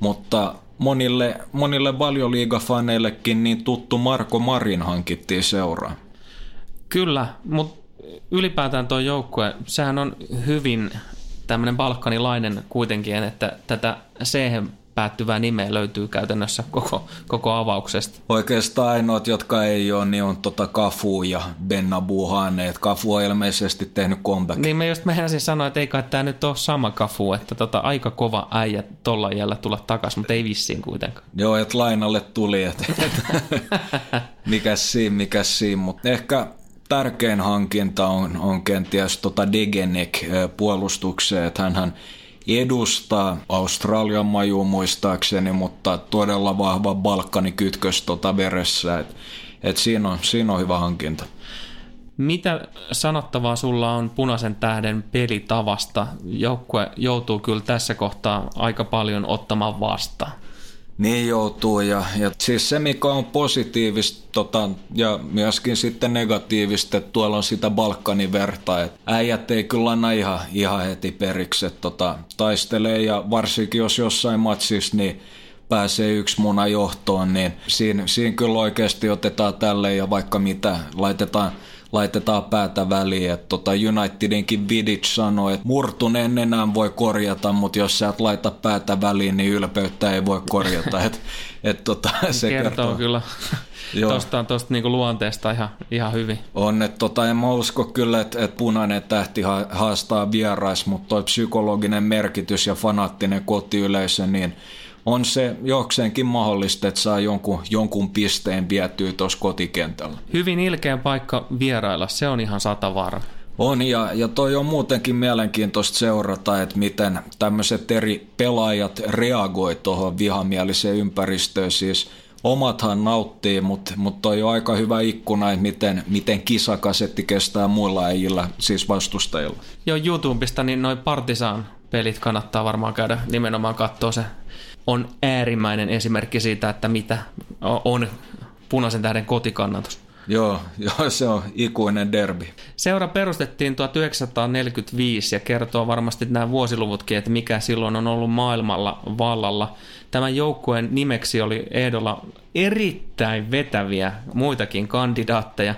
[SPEAKER 2] mutta monille, monille valioliigafaneillekin niin tuttu Marko Marin hankittiin seuraan.
[SPEAKER 1] Kyllä, mutta ylipäätään tuo joukkue, sehän on hyvin tämmöinen balkanilainen kuitenkin, että tätä c päättyvää nimeä löytyy käytännössä koko, koko avauksesta.
[SPEAKER 2] Oikeastaan ainoat, jotka ei ole, niin on tota Kafu ja Bennabu Hane. Kafu on ilmeisesti tehnyt comeback.
[SPEAKER 1] Niin me just siis sanoa, että ei kai tämä nyt ole sama Kafu, että tota, aika kova äijä tolla jällä tulla takaisin, mutta ei vissiin kuitenkaan.
[SPEAKER 2] Joo, että lainalle tuli, että mikäs siinä, mikäs siinä, mutta ehkä tärkein hankinta on, on kenties tota Degenek puolustukseen, että hän edustaa Australian maju muistaakseni, mutta todella vahva Balkani kytkös tota veressä, että et siinä, on, siinä on hyvä hankinta.
[SPEAKER 1] Mitä sanottavaa sulla on punaisen tähden pelitavasta? Joukkue joutuu kyllä tässä kohtaa aika paljon ottamaan vastaan.
[SPEAKER 2] Niin joutuu ja, ja siis se mikä on positiivista tota, ja myöskin sitten negatiivista, että tuolla on sitä Balkanin verta, että äijät ei kyllä anna ihan, ihan heti periksi, että tota, taistelee ja varsinkin jos jossain matsissa niin pääsee yksi muna johtoon, niin siinä, siinä kyllä oikeasti otetaan tälle ja vaikka mitä laitetaan laitetaan päätä väliin. Et tota Unitedinkin Vidic sanoi, että murtuneen enää voi korjata, mutta jos sä et laita päätä väliin, niin ylpeyttä ei voi korjata. Et, et tota, se
[SPEAKER 1] kertoo, kertoo kyllä tuosta, tuosta niinku luonteesta ihan, ihan hyvin.
[SPEAKER 2] On, että tota, en mä usko kyllä, että et punainen tähti haastaa vierais, mutta toi psykologinen merkitys ja fanaattinen kotiyleisö, niin on se jokseenkin mahdollista, että saa jonkun, jonkun pisteen vietyä tuossa kotikentällä.
[SPEAKER 1] Hyvin ilkeä paikka vierailla, se on ihan sata varma.
[SPEAKER 2] On ja, ja toi on muutenkin mielenkiintoista seurata, että miten tämmöiset eri pelaajat reagoi tuohon vihamieliseen ympäristöön. Siis omathan nauttii, mutta mut toi on aika hyvä ikkuna, että miten, miten kisakasetti kestää muilla äijillä, siis vastustajilla.
[SPEAKER 1] Joo, YouTubesta niin noin Partisan pelit kannattaa varmaan käydä nimenomaan katsoa se on äärimmäinen esimerkki siitä, että mitä on punaisen tähden kotikannatus.
[SPEAKER 2] Joo, joo, se on ikuinen derbi.
[SPEAKER 1] Seura perustettiin 1945 ja kertoo varmasti nämä vuosiluvutkin, että mikä silloin on ollut maailmalla vallalla. Tämän joukkueen nimeksi oli ehdolla erittäin vetäviä muitakin kandidaatteja,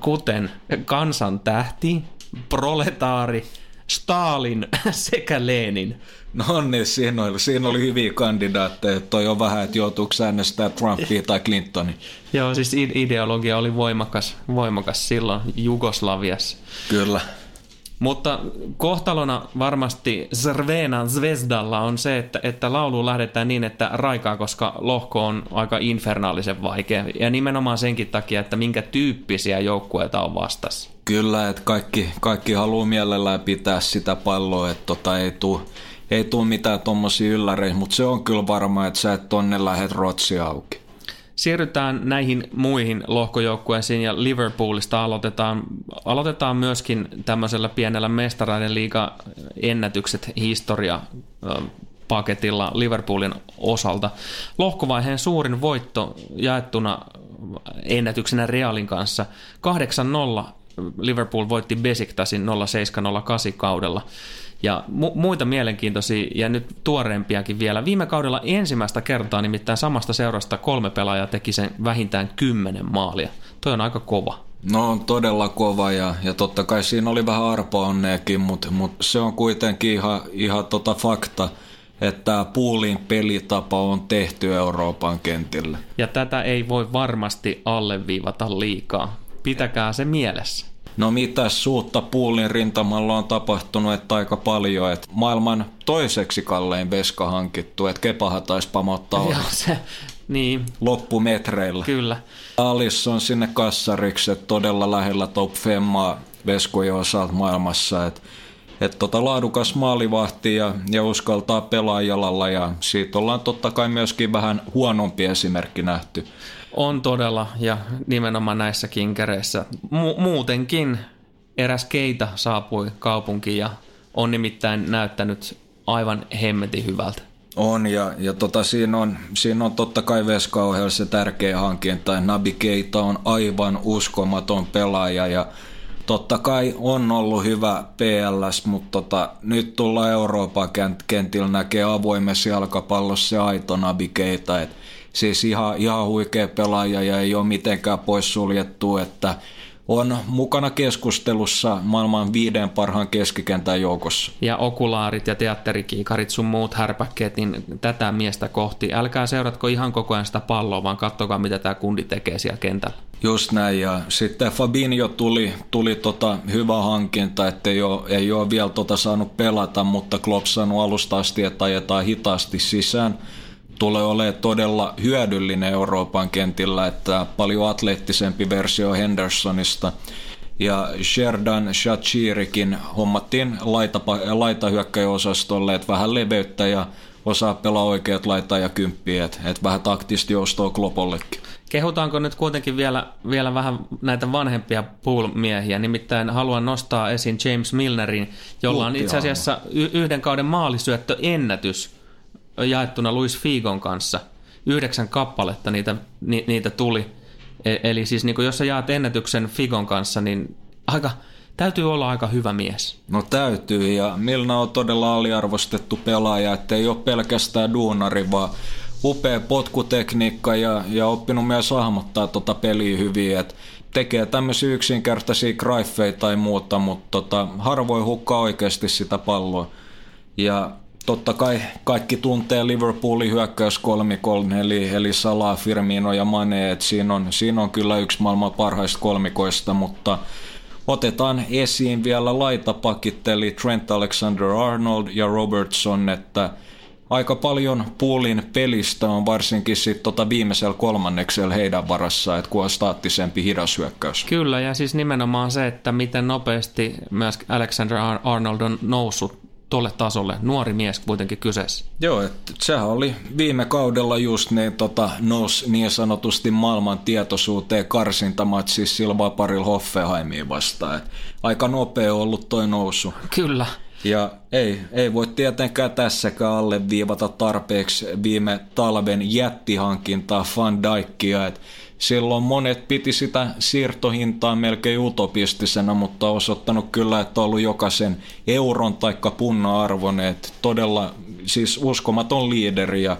[SPEAKER 1] kuten kansantähti, proletaari, Stalin sekä Lenin.
[SPEAKER 2] No niin, siinä oli, siinä oli hyviä kandidaatteja. Toi on vähän, että joutuuko äänestää Trumpia tai Clintonia.
[SPEAKER 1] Joo, siis ideologia oli voimakas, voimakas silloin Jugoslaviassa.
[SPEAKER 2] Kyllä.
[SPEAKER 1] Mutta kohtalona varmasti Zrvena Zvezdalla on se, että, että laulu lähdetään niin, että raikaa, koska lohko on aika infernaalisen vaikea. Ja nimenomaan senkin takia, että minkä tyyppisiä joukkueita on vastassa.
[SPEAKER 2] Kyllä, että kaikki, kaikki haluaa mielellään pitää sitä palloa, että tota ei tule ei tule mitään tuommoisia ylläreitä, mutta se on kyllä varma, että sä et tonne lähdet rotsi auki.
[SPEAKER 1] Siirrytään näihin muihin lohkojoukkueisiin ja Liverpoolista aloitetaan, aloitetaan myöskin tämmöisellä pienellä mestaraiden liiga ennätykset historia paketilla Liverpoolin osalta. Lohkovaiheen suurin voitto jaettuna ennätyksenä Realin kanssa 8-0 Liverpool voitti Besiktasin 07-08 kaudella. Ja mu- muita mielenkiintoisia ja nyt tuoreempiakin vielä. Viime kaudella ensimmäistä kertaa nimittäin samasta seurasta kolme pelaajaa teki sen vähintään kymmenen maalia. Toi on aika kova.
[SPEAKER 2] No on todella kova ja, ja totta kai siinä oli vähän arpaonneekin, mutta mut se on kuitenkin ihan, ihan tota fakta, että puulin pelitapa on tehty Euroopan kentillä.
[SPEAKER 1] Ja tätä ei voi varmasti alleviivata liikaa. Pitäkää se mielessä.
[SPEAKER 2] No mitä suutta puulin rintamalla on tapahtunut, että aika paljon, että maailman toiseksi kallein veska hankittu, että Kepaha taisi pamottaa
[SPEAKER 1] Joo, se, niin.
[SPEAKER 2] loppumetreillä.
[SPEAKER 1] Kyllä.
[SPEAKER 2] Alis on sinne kassariksi, että todella lähellä top femmaa veskojen osalta maailmassa, että et tota laadukas maalivahti ja, ja uskaltaa pelaa jalalla ja siitä ollaan totta kai myöskin vähän huonompi esimerkki nähty.
[SPEAKER 1] On todella, ja nimenomaan näissä kinkereissä. Mu- muutenkin eräs keitä saapui kaupunkiin ja on nimittäin näyttänyt aivan hemmetin hyvältä.
[SPEAKER 2] On, ja, ja tota, siinä, on, siinä on totta kai Veska se tärkeä hankinta. Nabi Keita on aivan uskomaton pelaaja, ja totta kai on ollut hyvä PLS, mutta tota, nyt tulla Euroopan kentillä näkee avoimessa jalkapallossa se aito Nabi Keita, että siis ihan, ihan huikea pelaaja ja ei ole mitenkään poissuljettu, että on mukana keskustelussa maailman viiden parhaan keskikentän joukossa.
[SPEAKER 1] Ja okulaarit ja teatterikiikarit sun muut härpäkkeet, niin tätä miestä kohti. Älkää seuratko ihan koko ajan sitä palloa, vaan kattokaa mitä tämä kundi tekee siellä kentällä.
[SPEAKER 2] Just näin, ja sitten Fabinho tuli, tuli tota hyvä hankinta, että ei ole, ei ole vielä tota saanut pelata, mutta Klopp sanoi alusta asti, että ajetaan hitaasti sisään tulee olemaan todella hyödyllinen Euroopan kentillä, että paljon atleettisempi versio Hendersonista. Ja Sherdan Shachirikin hommattiin laita, laitahyökkäjäosastolle, että vähän leveyttä ja osaa pelaa oikeat laittaa ja kymppiä, että et vähän taktisesti joustoa Klopollekin.
[SPEAKER 1] Kehutaanko nyt kuitenkin vielä, vielä vähän näitä vanhempia pool-miehiä, nimittäin haluan nostaa esiin James Milnerin, jolla on itse asiassa yhden kauden maalisyöttö ennätys jaettuna Luis Figon kanssa. Yhdeksän kappaletta niitä, ni, niitä tuli. E- eli siis niin jos sä jaat ennätyksen Figon kanssa, niin aika, täytyy olla aika hyvä mies.
[SPEAKER 2] No täytyy, ja Milna on todella aliarvostettu pelaaja, ettei ole pelkästään duunari, vaan upea potkutekniikka ja, ja oppinut myös hahmottaa tota peliä hyvin, että tekee tämmöisiä yksinkertaisia graifeja tai muuta, mutta tota, harvoin hukkaa oikeasti sitä palloa. Ja totta kai kaikki tuntee Liverpoolin hyökkäyskolmikon, eli, eli Salah, Firmino ja Mane, että siinä on, siinä on kyllä yksi maailman parhaista kolmikoista, mutta otetaan esiin vielä laitapakit, eli Trent Alexander-Arnold ja Robertson, että – aika paljon puulin pelistä on varsinkin sit tota viimeisellä kolmanneksella heidän varassa, että kun on staattisempi hidas hyökkäys.
[SPEAKER 1] Kyllä, ja siis nimenomaan se, että miten nopeasti myös Alexander Arnold on noussut tuolle tasolle. Nuori mies kuitenkin kyseessä.
[SPEAKER 2] Joo, että sehän oli viime kaudella just niin, tota, nousi niin sanotusti maailman tietoisuuteen karsintamatsissa sillä vaparilla Hoffenheimiin vastaan. Et aika nopea ollut toi nousu.
[SPEAKER 1] Kyllä.
[SPEAKER 2] Ja ei, ei voi tietenkään tässäkään alleviivata tarpeeksi viime talven jättihankintaa Van Dijkia, että silloin monet piti sitä siirtohintaa melkein utopistisena, mutta osoittanut kyllä, että on ollut jokaisen euron taikka punna arvoinen, että todella siis uskomaton liideri ja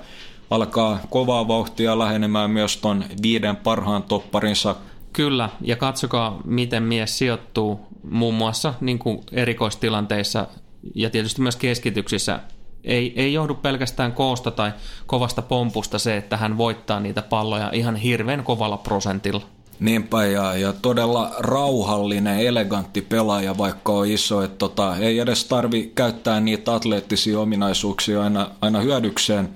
[SPEAKER 2] alkaa kovaa vauhtia lähenemään myös ton viiden parhaan topparinsa
[SPEAKER 1] Kyllä, ja katsokaa, miten mies sijoittuu muun muassa niin kuin erikoistilanteissa ja tietysti myös keskityksissä ei, ei johdu pelkästään koosta tai kovasta pompusta se, että hän voittaa niitä palloja ihan hirveän kovalla prosentilla.
[SPEAKER 2] Niinpä, ja, ja todella rauhallinen, elegantti pelaaja, vaikka on iso, että tota, ei edes tarvi käyttää niitä atleettisia ominaisuuksia aina, aina hyödykseen.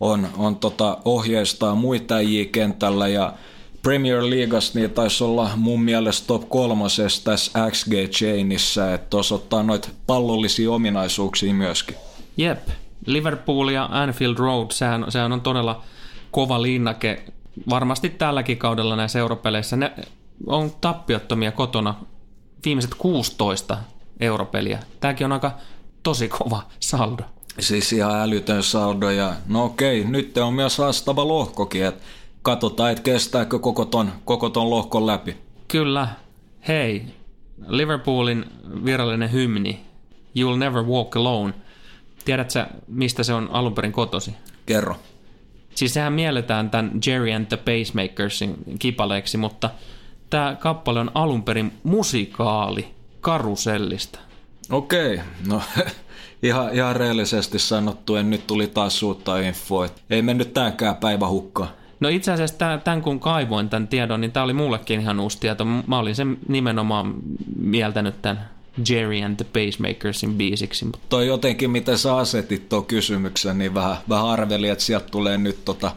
[SPEAKER 2] On, on tota, ohjeistaa muita kentällä ja Premier Leagueassa niin taisi olla mun mielestä top kolmosessa tässä XG Chainissa, että osoittaa noita pallollisia ominaisuuksia myöskin.
[SPEAKER 1] Jep, Liverpool ja Anfield Road, sehän, sehän on todella kova linnake. Varmasti tälläkin kaudella näissä europeleissä ne on tappiottomia kotona viimeiset 16 europeliä. Tämäkin on aika tosi kova saldo.
[SPEAKER 2] Siis ihan älytön saldo ja no okei, nyt on myös haastava lohkokin, että katsotaan, että kestääkö koko ton, koko ton lohkon läpi.
[SPEAKER 1] Kyllä. Hei, Liverpoolin virallinen hymni, You'll Never Walk Alone. Tiedätkö, mistä se on alun perin kotosi?
[SPEAKER 2] Kerro.
[SPEAKER 1] Siis sehän mielletään tämän Jerry and the Pacemakersin kipaleeksi, mutta tämä kappale on alun perin musikaali karusellista.
[SPEAKER 2] Okei, no ihan, ihan reellisesti sanottu, en nyt tuli taas suutta infoa. Ei mennyt täänkään päivä hukkaan.
[SPEAKER 1] No itse asiassa tämän kun kaivoin tämän tiedon, niin tämä oli mullekin ihan uusi tieto. Mä olin sen nimenomaan mieltänyt tämän Jerry and the Pacemakersin biisiksi.
[SPEAKER 2] Toi jotenkin, miten sä asetit tuon kysymyksen, niin vähän, vähän arveli, että sieltä tulee nyt tota,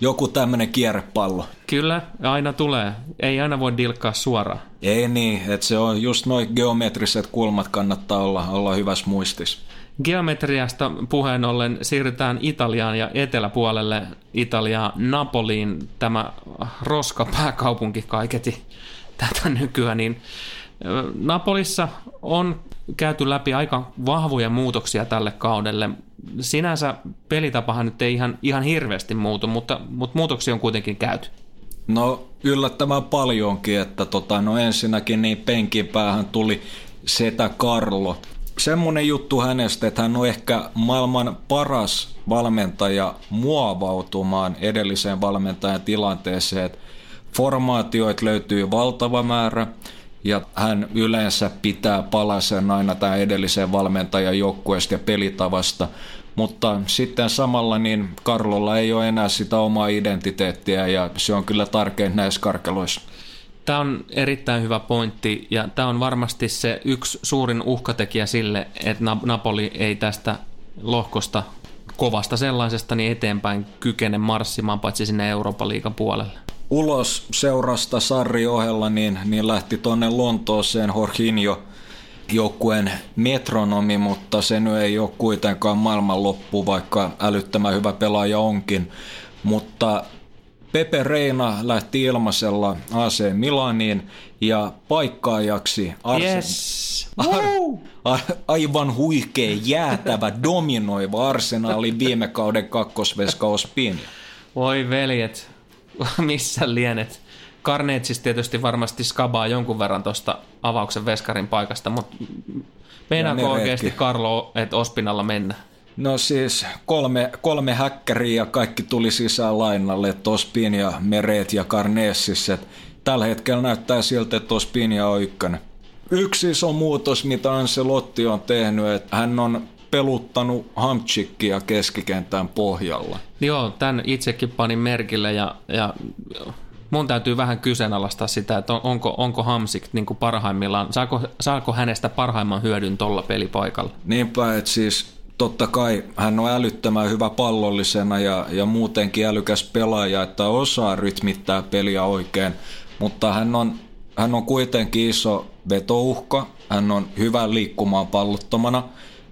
[SPEAKER 2] joku tämmöinen kierrepallo.
[SPEAKER 1] Kyllä, aina tulee. Ei aina voi dilkkaa suoraan.
[SPEAKER 2] Ei niin, että se on just noin geometriset kulmat kannattaa olla, olla hyvässä muistis.
[SPEAKER 1] Geometriasta puheen ollen siirrytään Italiaan ja eteläpuolelle Italiaa Napoliin, tämä roska pääkaupunki kaiketi tätä nykyään, niin Napolissa on käyty läpi aika vahvoja muutoksia tälle kaudelle. Sinänsä pelitapahan nyt ei ihan, ihan hirveästi muutu, mutta, mutta muutoksia on kuitenkin käyty.
[SPEAKER 2] No yllättävän paljonkin, että tota, no ensinnäkin niin penkin päähän tuli Setä Carlo, semmoinen juttu hänestä, että hän on ehkä maailman paras valmentaja muovautumaan edelliseen valmentajan tilanteeseen. Että formaatioita löytyy valtava määrä ja hän yleensä pitää palasen aina tämän edellisen valmentajan joukkueesta ja pelitavasta. Mutta sitten samalla niin Karlolla ei ole enää sitä omaa identiteettiä ja se on kyllä tärkein näissä karkeloissa.
[SPEAKER 1] Tämä on erittäin hyvä pointti ja tämä on varmasti se yksi suurin uhkatekijä sille, että Napoli ei tästä lohkosta kovasta sellaisesta niin eteenpäin kykene marssimaan paitsi sinne Euroopan liigan puolelle.
[SPEAKER 2] Ulos seurasta Sarri ohella niin, niin lähti tuonne Lontooseen Jorginho joukkueen metronomi, mutta se nyt ei ole kuitenkaan maailmanloppu, vaikka älyttömän hyvä pelaaja onkin. Mutta Pepe Reina lähti ilmaisella AC Milaniin ja paikkaajaksi Arsen...
[SPEAKER 1] Yes.
[SPEAKER 2] Ar- ar- aivan huikea, jäätävä, dominoiva arsenaali viime kauden kakkosveska Ospin.
[SPEAKER 1] Voi veljet, missä lienet. Karneetsis tietysti varmasti skabaa jonkun verran tuosta avauksen veskarin paikasta, mutta meinaako oikeasti Karlo, että Ospinalla mennä?
[SPEAKER 2] No siis kolme, kolme häkkäriä ja kaikki tuli sisään lainalle, Ospin ja Meret ja Karneessis. Tällä hetkellä näyttää siltä, että Ospinia on ykkönen. Yksi iso muutos, mitä Ancelotti on tehnyt, että hän on peluttanut Hamchikkia keskikentän pohjalla.
[SPEAKER 1] Joo, tämän itsekin panin merkille ja, ja mun täytyy vähän kyseenalaistaa sitä, että onko, onko Hamsik niin kuin parhaimmillaan, saako, saako hänestä parhaimman hyödyn tuolla pelipaikalla?
[SPEAKER 2] Niinpä, että siis totta kai hän on älyttömän hyvä pallollisena ja, ja muutenkin älykäs pelaaja, että osaa rytmittää peliä oikein, mutta hän on, hän on kuitenkin iso vetouhka, hän on hyvä liikkumaan pallottomana,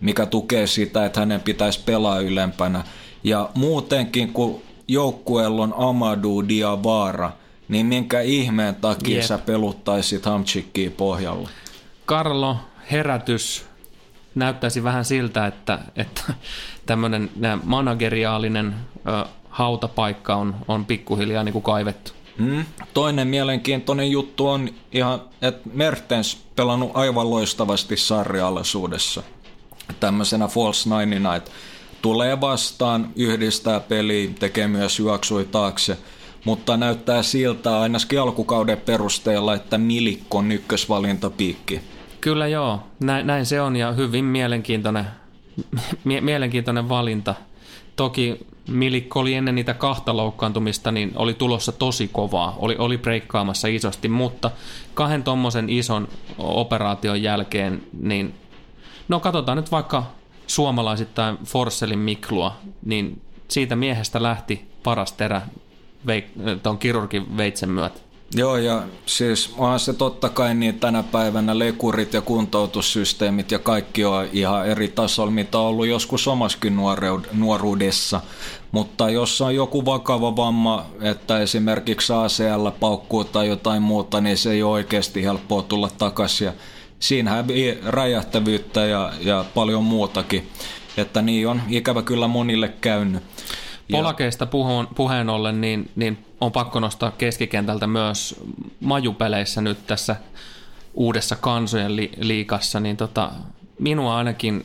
[SPEAKER 2] mikä tukee sitä, että hänen pitäisi pelaa ylempänä. Ja muutenkin, kun joukkueella on Amadou Diawara, niin minkä ihmeen takia yep. sä peluttaisit Hamchikkiä pohjalla?
[SPEAKER 1] Karlo, herätys näyttäisi vähän siltä, että, että tämmöinen manageriaalinen ö, hautapaikka on, on pikkuhiljaa niin kuin kaivettu.
[SPEAKER 2] Mm. Toinen mielenkiintoinen juttu on ihan, että Mertens pelannut aivan loistavasti sarjalaisuudessa. Tämmöisenä false nine että tulee vastaan, yhdistää peli, tekee myös juoksui taakse, mutta näyttää siltä ainakin alkukauden perusteella, että Milikko on ykkösvalintapiikki.
[SPEAKER 1] Kyllä joo, näin, näin se on ja hyvin mielenkiintoinen, mie- mielenkiintoinen valinta. Toki Milikko oli ennen niitä kahta loukkaantumista, niin oli tulossa tosi kovaa, oli, oli breikkaamassa isosti, mutta kahden tuommoisen ison operaation jälkeen, niin no katsotaan nyt vaikka suomalaisittain Forsselin Miklua, niin siitä miehestä lähti paras terä tuon kirurgin veitsen myötä.
[SPEAKER 2] Joo, ja siis onhan se totta kai niin tänä päivänä lekurit ja kuntoutussysteemit ja kaikki on ihan eri tasolla, mitä on ollut joskus omaskin nuoruudessa. Mutta jos on joku vakava vamma, että esimerkiksi ACL paukkuu tai jotain muuta, niin se ei ole oikeasti helppoa tulla takaisin. Ja siinä hävii räjähtävyyttä ja, ja paljon muutakin. Että niin on ikävä kyllä monille käynyt.
[SPEAKER 1] Polakeista puhun, puheen ollen, niin, niin on pakko nostaa keskikentältä myös majupeleissä nyt tässä uudessa kansojen li- liikassa, niin tota, minua ainakin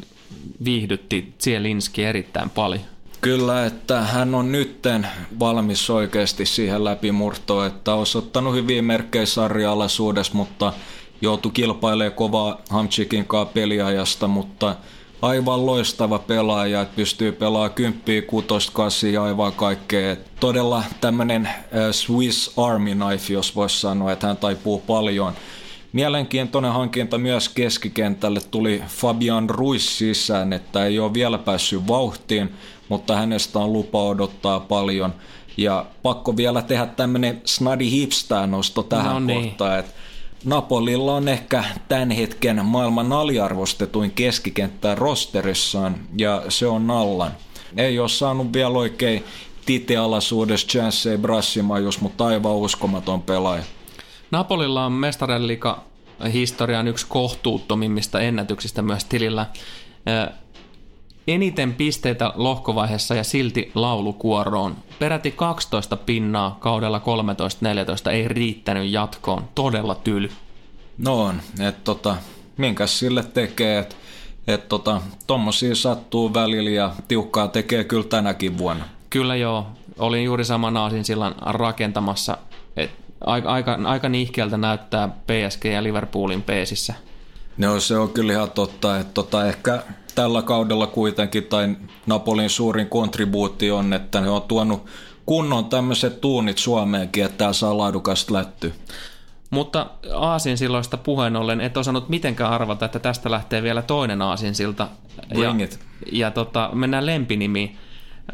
[SPEAKER 1] viihdytti Zielinski erittäin paljon.
[SPEAKER 2] Kyllä, että hän on nytten valmis oikeasti siihen läpimurtoon, että on osoittanut hyviä merkkejä sarja-alaisuudessa, mutta joutui kilpailemaan kovaa Hamchikin kanssa peliajasta, mutta – aivan loistava pelaaja, että pystyy pelaamaan kymppiä, kutosta, kasia, aivan kaikkea. Todella tämmöinen Swiss Army Knife, jos voisi sanoa, että hän taipuu paljon. Mielenkiintoinen hankinta myös keskikentälle tuli Fabian Ruiz sisään, että ei ole vielä päässyt vauhtiin, mutta hänestä on lupa odottaa paljon. Ja pakko vielä tehdä tämmöinen snadi hipstää nosto tähän no niin. kohtaan, että Napolilla on ehkä tämän hetken maailman aliarvostetuin keskikenttä rosterissaan ja se on Nallan. Ei ole saanut vielä oikein titealaisuudessa chanceja Brassimajus, mutta aivan uskomaton pelaaja.
[SPEAKER 1] Napolilla on mestarellika historian yksi kohtuuttomimmista ennätyksistä myös tilillä eniten pisteitä lohkovaiheessa ja silti laulukuoroon. Peräti 12 pinnaa kaudella 13-14 ei riittänyt jatkoon. Todella tyly.
[SPEAKER 2] No on, että tota, minkäs sille tekee, että et tota, tommosia sattuu välillä ja tiukkaa tekee kyllä tänäkin vuonna.
[SPEAKER 1] Kyllä joo, olin juuri saman aasin sillan rakentamassa, että aika, aika, aika nihkeältä näyttää PSG ja Liverpoolin peesissä.
[SPEAKER 2] No se on kyllä ihan totta, että tota, ehkä tällä kaudella kuitenkin, tai Napolin suurin kontribuutti on, että ne on tuonut kunnon tämmöiset tuunit Suomeenkin, että tää saa laadukasta lätty.
[SPEAKER 1] Mutta aasinsilloista puheen ollen et osannut mitenkään arvata, että tästä lähtee vielä toinen aasinsilta.
[SPEAKER 2] Bring
[SPEAKER 1] ja,
[SPEAKER 2] it.
[SPEAKER 1] ja tota, mennään lempinimiin.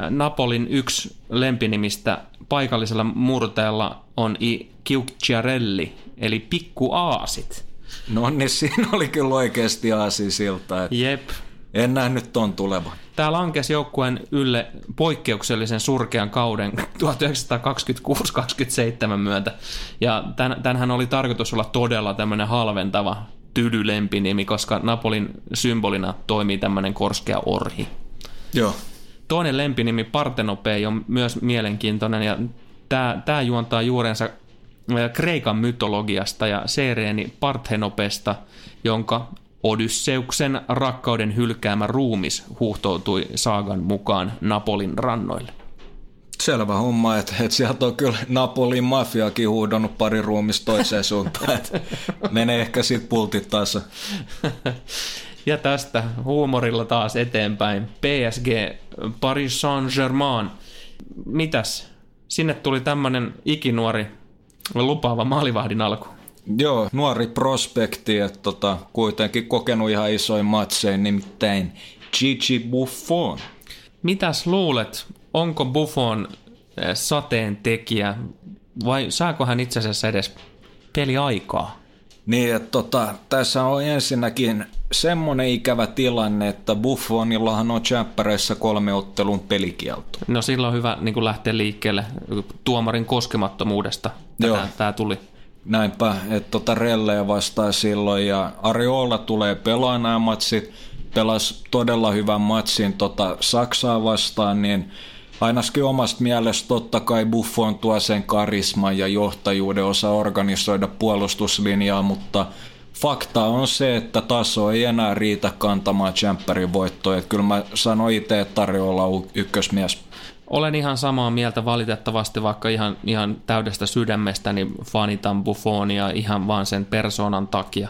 [SPEAKER 1] Napolin yksi lempinimistä paikallisella murteella on I Kiucciarelli, eli pikku aasit.
[SPEAKER 2] No niin, siinä oli kyllä oikeasti siltä, että
[SPEAKER 1] Jep.
[SPEAKER 2] En nähnyt ton tulevan.
[SPEAKER 1] Tämä lankesi joukkueen ylle poikkeuksellisen surkean kauden 1926-27 myötä. Ja tän, tänhän oli tarkoitus olla todella tämmöinen halventava tydylempinimi, koska Napolin symbolina toimii tämmöinen korskea orhi.
[SPEAKER 2] Joo.
[SPEAKER 1] Toinen lempinimi Partenopei on myös mielenkiintoinen ja tämä, tämä juontaa juurensa Kreikan mytologiasta ja Sereeni Parthenopesta, jonka Odysseuksen rakkauden hylkäämä ruumis huuhtoutui saagan mukaan Napolin rannoille.
[SPEAKER 2] Selvä homma, että, että sieltä on kyllä Napolin mafiakin huudonnut pari ruumista toiseen suuntaan. Että menee ehkä sitten pultit taas.
[SPEAKER 1] Ja tästä huumorilla taas eteenpäin. PSG, Paris Saint-Germain. Mitäs? Sinne tuli tämmönen ikinuori lupaava maalivahdin alku.
[SPEAKER 2] Joo, nuori prospekti, että tota, kuitenkin kokenut ihan isoin matseja, nimittäin Gigi Buffon.
[SPEAKER 1] Mitäs luulet, onko Buffon eh, sateen tekijä vai saako hän itse asiassa edes peliaikaa?
[SPEAKER 2] Niin, että tota, tässä on ensinnäkin semmoinen ikävä tilanne, että Buffonillahan on Champereissa kolme ottelun pelikielto.
[SPEAKER 1] No silloin on hyvä niin lähteä liikkeelle tuomarin koskemattomuudesta.
[SPEAKER 2] Joo.
[SPEAKER 1] Tätä, tämä tuli.
[SPEAKER 2] Näinpä, että tota Relleä vastaa silloin ja Ariola tulee pelaa nämä matsit, pelasi todella hyvän matsin tota Saksaa vastaan, niin ainakin omasta mielestä totta kai Buffon tuo sen karisman ja johtajuuden osa organisoida puolustuslinjaa, mutta fakta on se, että taso ei enää riitä kantamaan Champerin voittoa. Kyllä mä sanoin itse, että tarjolla ykkösmies.
[SPEAKER 1] Olen ihan samaa mieltä valitettavasti, vaikka ihan, ihan täydestä sydämestäni fanitan Buffonia ihan vaan sen persoonan takia.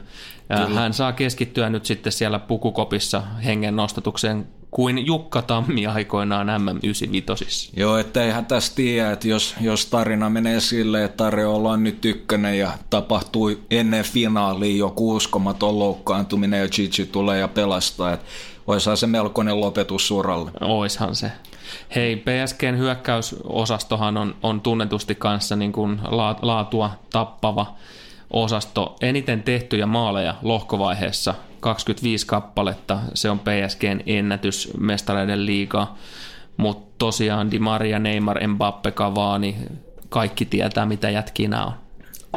[SPEAKER 1] Ja hän saa keskittyä nyt sitten siellä pukukopissa hengen nostatukseen kuin Jukka Tammi aikoinaan MM95.
[SPEAKER 2] Joo, että eihän tässä tiedä, että jos, jos tarina menee silleen, että tarjolla on nyt ykkönen ja tapahtui ennen finaalia joku uskomaton loukkaantuminen ja Gigi tulee ja pelastaa, että oishan se melkoinen lopetus suralle.
[SPEAKER 1] Oishan se. Hei, PSGn hyökkäysosastohan on, on tunnetusti kanssa niin kuin laatua tappava osasto. Eniten tehtyjä maaleja lohkovaiheessa 25 kappaletta. Se on PSGn ennätys mestareiden liigaa. Mutta tosiaan Di Maria, Neymar, Mbappe, Cavani, kaikki tietää mitä jätkinä on.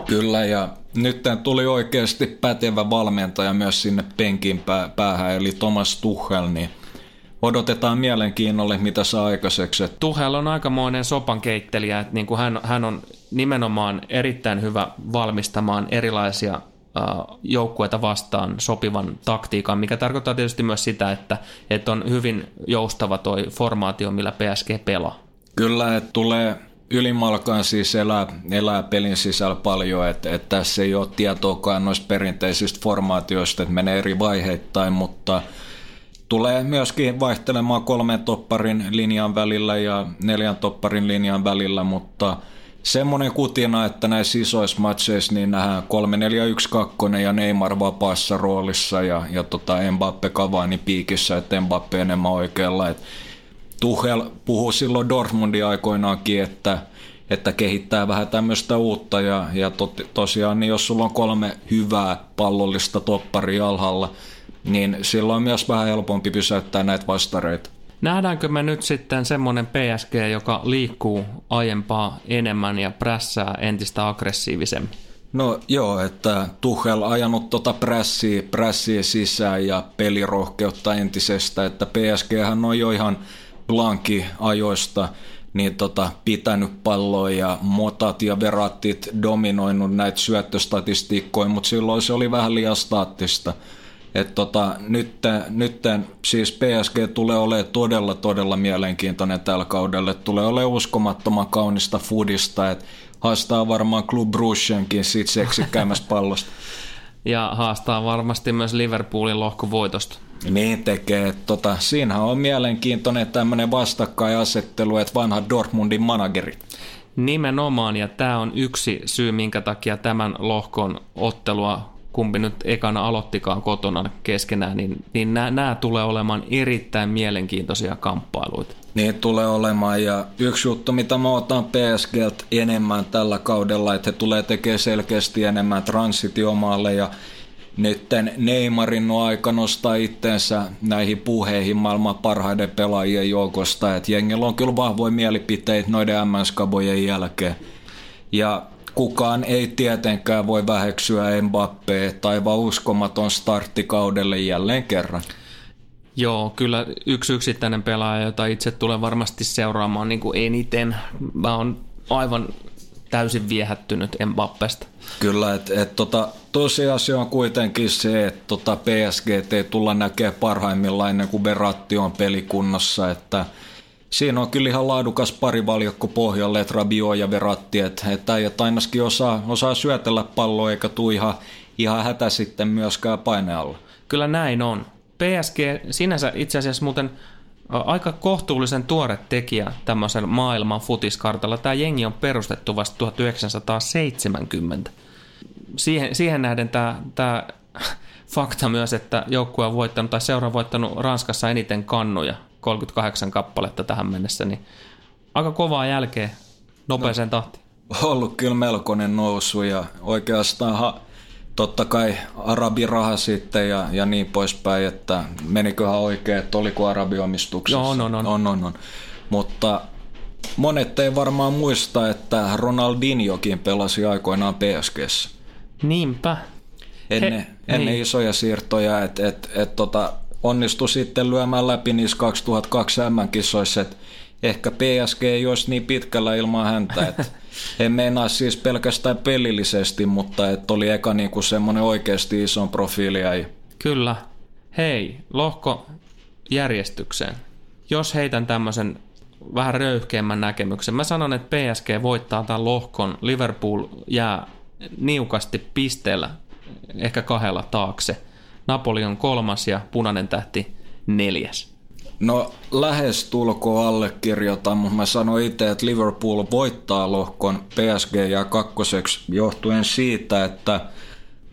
[SPEAKER 2] Kyllä, ja nyt tuli oikeasti pätevä valmentaja myös sinne penkin päähän, eli Thomas Tuchel, niin odotetaan mielenkiinnolle, mitä saa aikaiseksi.
[SPEAKER 1] Tuhel on aikamoinen sopan keittelijä, että niin kuin hän, hän on nimenomaan erittäin hyvä valmistamaan erilaisia joukkueita vastaan sopivan taktiikan, mikä tarkoittaa tietysti myös sitä, että, että on hyvin joustava toi formaatio, millä PSG pelaa.
[SPEAKER 2] Kyllä, että tulee ylimalkaan siis elää, elää pelin sisällä paljon, että, että tässä ei ole tietoakaan noista perinteisistä formaatioista, että menee eri vaiheittain, mutta tulee myöskin vaihtelemaan kolmen topparin linjan välillä ja neljän topparin linjan välillä, mutta – semmoinen kutina, että näissä isoissa matseissa niin nähdään 3-4-1-2 ja Neymar vapaassa roolissa ja, ja tota Mbappe Cavani piikissä, että Mbappe enemmän oikealla. Et Tuchel puhuu silloin Dortmundin aikoinaankin, että, että kehittää vähän tämmöistä uutta ja, ja to, tosiaan niin jos sulla on kolme hyvää pallollista topparia alhaalla, niin silloin on myös vähän helpompi pysäyttää näitä vastareita.
[SPEAKER 1] Nähdäänkö me nyt sitten semmoinen PSG, joka liikkuu aiempaa enemmän ja prässää entistä aggressiivisemmin?
[SPEAKER 2] No joo, että Tuchel ajanut tota prässiä, prässiä sisään ja pelirohkeutta entisestä, että PSG on jo ihan blanki ajoista niin tota, pitänyt palloa ja motat ja verattit dominoinut näitä syöttöstatistiikkoja, mutta silloin se oli vähän liian staattista. Et tota, nyt, nyt siis PSG tulee olemaan todella, todella mielenkiintoinen tällä kaudella. Tulee olemaan uskomattoman kaunista foodista, että haastaa varmaan Club Bruggenkin siitä seksikkäämmästä pallosta.
[SPEAKER 1] ja haastaa varmasti myös Liverpoolin lohkovoitosta.
[SPEAKER 2] Niin tekee. Tota, siinähän on mielenkiintoinen tämmöinen vastakkainasettelu, että vanha Dortmundin manageri.
[SPEAKER 1] Nimenomaan, ja tämä on yksi syy, minkä takia tämän lohkon ottelua kumpi nyt ekana aloittikaan kotona keskenään, niin, niin nämä tulee olemaan erittäin mielenkiintoisia kamppailuita.
[SPEAKER 2] Niin tulee olemaan ja yksi juttu, mitä mä otan PSGltä enemmän tällä kaudella, että he tulee tekemään selkeästi enemmän transitiomalle ja nyt Neymarin on aika nostaa itteensä näihin puheihin maailman parhaiden pelaajien joukosta, että jengillä on kyllä vahvoja mielipiteitä noiden MS-kabojen jälkeen. Ja kukaan ei tietenkään voi väheksyä Mbappé tai vaan uskomaton starttikaudelle jälleen kerran.
[SPEAKER 1] Joo, kyllä yksi yksittäinen pelaaja, jota itse tulen varmasti seuraamaan niin kuin eniten. Mä oon aivan täysin viehättynyt Mbappesta.
[SPEAKER 2] Kyllä, että et, tota, tosiasia on kuitenkin se, että tota PSG ei tulla näkemään parhaimmillaan ennen kuin Verratti on pelikunnossa, että siinä on kyllä ihan laadukas parivaljakko pohjalle, että Rabio ja Veratti, että, että äijät ainakin osaa, osaa syötellä palloa eikä tuu ihan, ihan hätä sitten myöskään painealla.
[SPEAKER 1] Kyllä näin on. PSG sinänsä itse asiassa muuten aika kohtuullisen tuore tekijä tämmöisen maailman futiskartalla. Tämä jengi on perustettu vasta 1970. Siihen, siihen nähden tämä, tämä fakta myös, että joukkue on voittanut tai seura on voittanut Ranskassa eniten kannuja, 38 kappaletta tähän mennessä, niin aika kovaa jälkeen nopeeseen no, tahtiin.
[SPEAKER 2] Ollut kyllä melkoinen nousu ja oikeastaan ha- totta kai arabiraha sitten ja, ja niin poispäin, että meniköhän oikein, että oliko arabiomistuksessa.
[SPEAKER 1] Joo, on, on.
[SPEAKER 2] on, on, on. Mutta monet ei varmaan muista, että Ronaldinhokin pelasi aikoinaan PSGssä.
[SPEAKER 1] Niinpä.
[SPEAKER 2] Ennen, He, ennen niin. isoja siirtoja, että et, et, tota, onnistui sitten lyömään läpi niissä 2002 M-kisoissa, että ehkä PSG ei olisi niin pitkällä ilman häntä, että en meinaa siis pelkästään pelillisesti, mutta että oli eka niinku semmoinen oikeasti ison profiili
[SPEAKER 1] Kyllä. Hei, lohko järjestykseen. Jos heitän tämmöisen vähän röyhkeämmän näkemyksen. Mä sanon, että PSG voittaa tämän lohkon. Liverpool jää niukasti pisteellä, ehkä kahdella taakse. Napoli on kolmas ja punainen tähti neljäs.
[SPEAKER 2] No lähes tulkoon allekirjoitan, mutta mä sanoin itse, että Liverpool voittaa lohkon PSG ja kakkoseksi johtuen siitä, että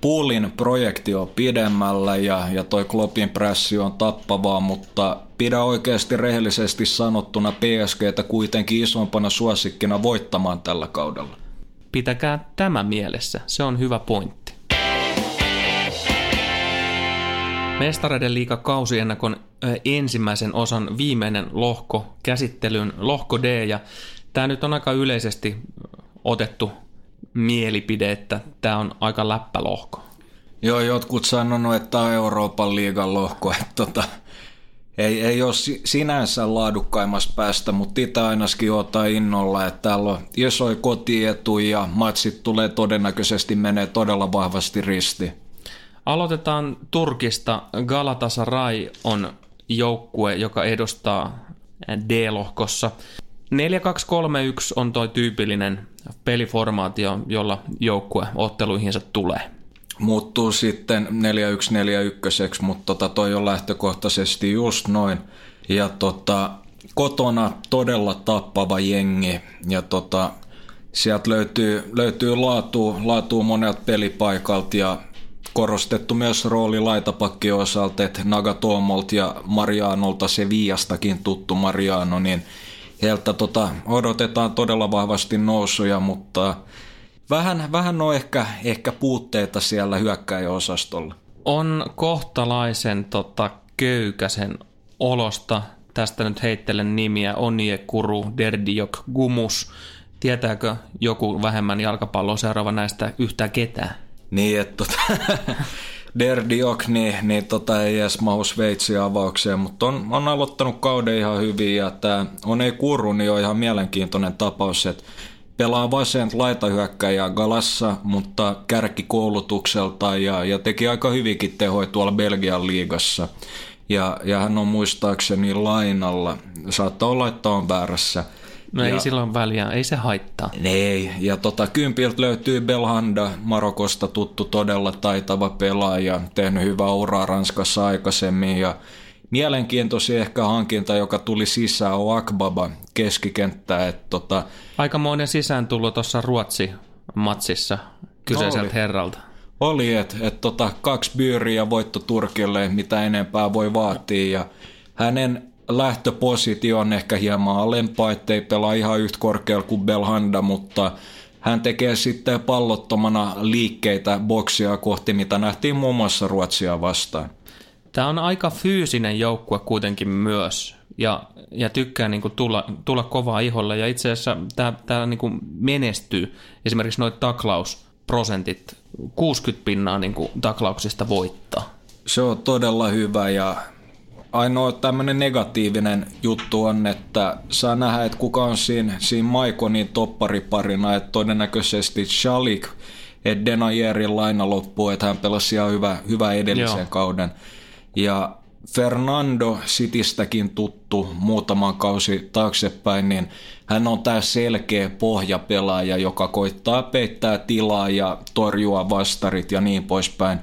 [SPEAKER 2] Poolin projekti on pidemmällä ja, ja toi Kloppin pressi on tappavaa, mutta pidä oikeasti rehellisesti sanottuna PSGtä kuitenkin isompana suosikkina voittamaan tällä kaudella.
[SPEAKER 1] Pitäkää tämä mielessä, se on hyvä pointti. Mestareiden liiga kausiennakon ensimmäisen osan viimeinen lohko käsittelyyn, lohko D, ja tämä nyt on aika yleisesti otettu mielipide, että tämä on aika läppälohko.
[SPEAKER 2] Joo, jotkut sanonut, että tämä on Euroopan liigan lohko, että tota, ei, ei ole sinänsä laadukkaimmasta päästä, mutta itse ainakin ottaa innolla, että täällä on isoja kotietu ja matsit tulee todennäköisesti menee todella vahvasti risti.
[SPEAKER 1] Aloitetaan Turkista. Galatasaray on joukkue, joka edustaa D-lohkossa. 4-2-3-1 on tuo tyypillinen peliformaatio, jolla joukkue otteluihinsa tulee.
[SPEAKER 2] Muuttuu sitten 4-1-4-1, mutta tota toi on lähtökohtaisesti just noin. Ja tota, kotona todella tappava jengi ja tota, sieltä löytyy, löytyy laatu, laatu monelta pelipaikalta ja korostettu myös rooli laitapakki osalta, että Nagatomolt ja Marianolta se viiastakin tuttu Mariano, niin heiltä tota, odotetaan todella vahvasti nousuja, mutta vähän, vähän on ehkä, ehkä puutteita siellä hyökkäjäosastolla.
[SPEAKER 1] On kohtalaisen tota, köykäsen olosta. Tästä nyt heittelen nimiä Onie Kuru, Derdiok, Gumus. Tietääkö joku vähemmän jalkapalloa seuraava näistä yhtään ketään?
[SPEAKER 2] Niin, että tota, Derdiok, niin, niin tota, ei edes mahu Sveitsin avaukseen, mutta on, on aloittanut kauden ihan hyvin ja tämä on ei kurru, niin on ihan mielenkiintoinen tapaus, että pelaa vasen laitahyökkäjä Galassa, mutta kärki koulutukselta ja, ja teki aika hyvinkin tehoja tuolla Belgian liigassa. Ja, ja hän on muistaakseni lainalla. Saattaa olla, että on väärässä –
[SPEAKER 1] No ja, ei silloin väliä, ei se haittaa.
[SPEAKER 2] Ei, ja tota, kympiltä löytyy Belhanda, Marokosta tuttu todella taitava pelaaja, tehnyt hyvää uraa Ranskassa aikaisemmin ja mielenkiintoisia ehkä hankinta, joka tuli sisään, on Akbaba keskikenttä. Että tota...
[SPEAKER 1] Aikamoinen sisään tullut tuossa Ruotsi-matsissa kyseiseltä oli. herralta.
[SPEAKER 2] Oli, että et tota, kaksi byyriä voitto Turkille, mitä enempää voi vaatia. Ja hänen lähtöpositio on ehkä hieman alempaa, ettei pelaa ihan yhtä korkealla kuin Belhanda, mutta hän tekee sitten pallottomana liikkeitä boksia kohti, mitä nähtiin muun muassa Ruotsia vastaan.
[SPEAKER 1] Tämä on aika fyysinen joukkue kuitenkin myös ja, ja tykkää niin kuin tulla, tulla kovaa iholle ja itse asiassa tämä, tämä niin kuin menestyy. Esimerkiksi noita taklausprosentit, 60 pinnaa niin kuin taklauksista voittaa.
[SPEAKER 2] Se on todella hyvä ja ainoa tämmöinen negatiivinen juttu on, että saa nähdä, että kuka on siinä, siinä Maikonin toppariparina, että todennäköisesti Shalik, että Denajerin laina loppuu, että hän pelasi ihan hyvä, hyvä edellisen Joo. kauden. Ja Fernando Sitistäkin tuttu muutaman kausi taaksepäin, niin hän on tämä selkeä pohjapelaaja, joka koittaa peittää tilaa ja torjua vastarit ja niin poispäin.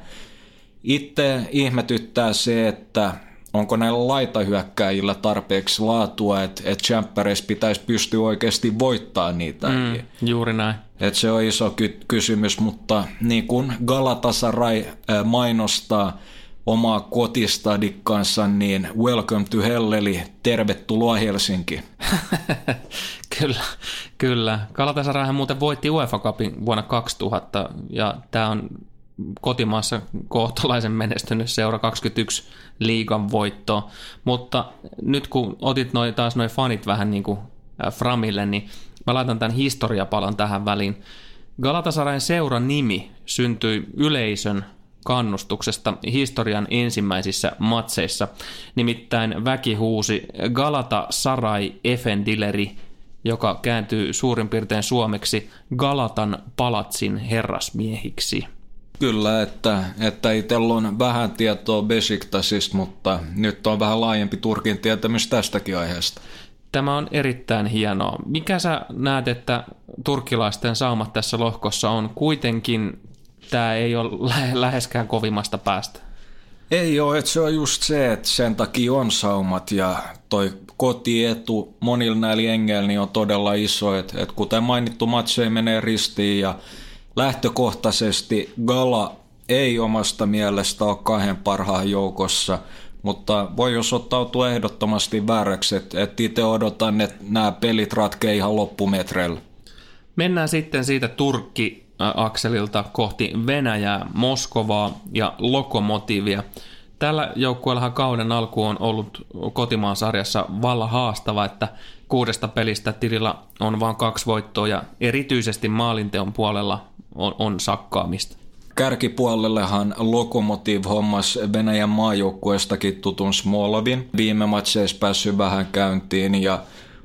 [SPEAKER 2] Itse ihmetyttää se, että onko näillä laitahyökkäjillä tarpeeksi laatua, että et Champeres pitäisi pystyä oikeasti voittaa niitä. Mm,
[SPEAKER 1] juuri näin.
[SPEAKER 2] Et se on iso ky- kysymys, mutta niin kuin Galatasaray mainostaa omaa kotistadikkansa, niin welcome to hell, eli tervetuloa Helsinki.
[SPEAKER 1] kyllä, kyllä. Galatasarayhan muuten voitti UEFA Cupin vuonna 2000, ja tämä on kotimaassa kohtalaisen menestynyt seura 21 liigan voitto. Mutta nyt kun otit noi, taas noin fanit vähän niin kuin Framille, niin mä laitan tämän historiapalan tähän väliin. Galatasarayn seuran nimi syntyi yleisön kannustuksesta historian ensimmäisissä matseissa. Nimittäin väki huusi Galata Sarai Efendileri, joka kääntyy suurin piirtein suomeksi Galatan palatsin herrasmiehiksi.
[SPEAKER 2] Kyllä, että, että itsellä on vähän tietoa Besiktasista, mutta nyt on vähän laajempi Turkin tietämys tästäkin aiheesta.
[SPEAKER 1] Tämä on erittäin hienoa. Mikä sä näet, että turkkilaisten saumat tässä lohkossa on kuitenkin, tämä ei ole läheskään kovimmasta päästä?
[SPEAKER 2] Ei ole, että se on just se, että sen takia on saumat ja toi kotietu monilla näillä jengeillä niin on todella iso, että, että kuten mainittu, matse menee ristiin ja Lähtökohtaisesti Gala ei omasta mielestä ole kahden parhaan joukossa, mutta voi jos ottautua ehdottomasti vääräksi, että et itse odotan, että nämä pelit ratkee ihan loppumetreillä.
[SPEAKER 1] Mennään sitten siitä Turkki-akselilta kohti Venäjää, Moskovaa ja Lokomotivia. Tällä joukkueellahan kauden alku on ollut kotimaan sarjassa valla haastava, että kuudesta pelistä tilillä on vain kaksi voittoa ja erityisesti maalinteon puolella on, on sakkaamista.
[SPEAKER 2] Kärkipuolellehan Lokomotiv hommas Venäjän maajoukkueestakin tutun Smolovin. Viime matseissa päässyt vähän käyntiin ja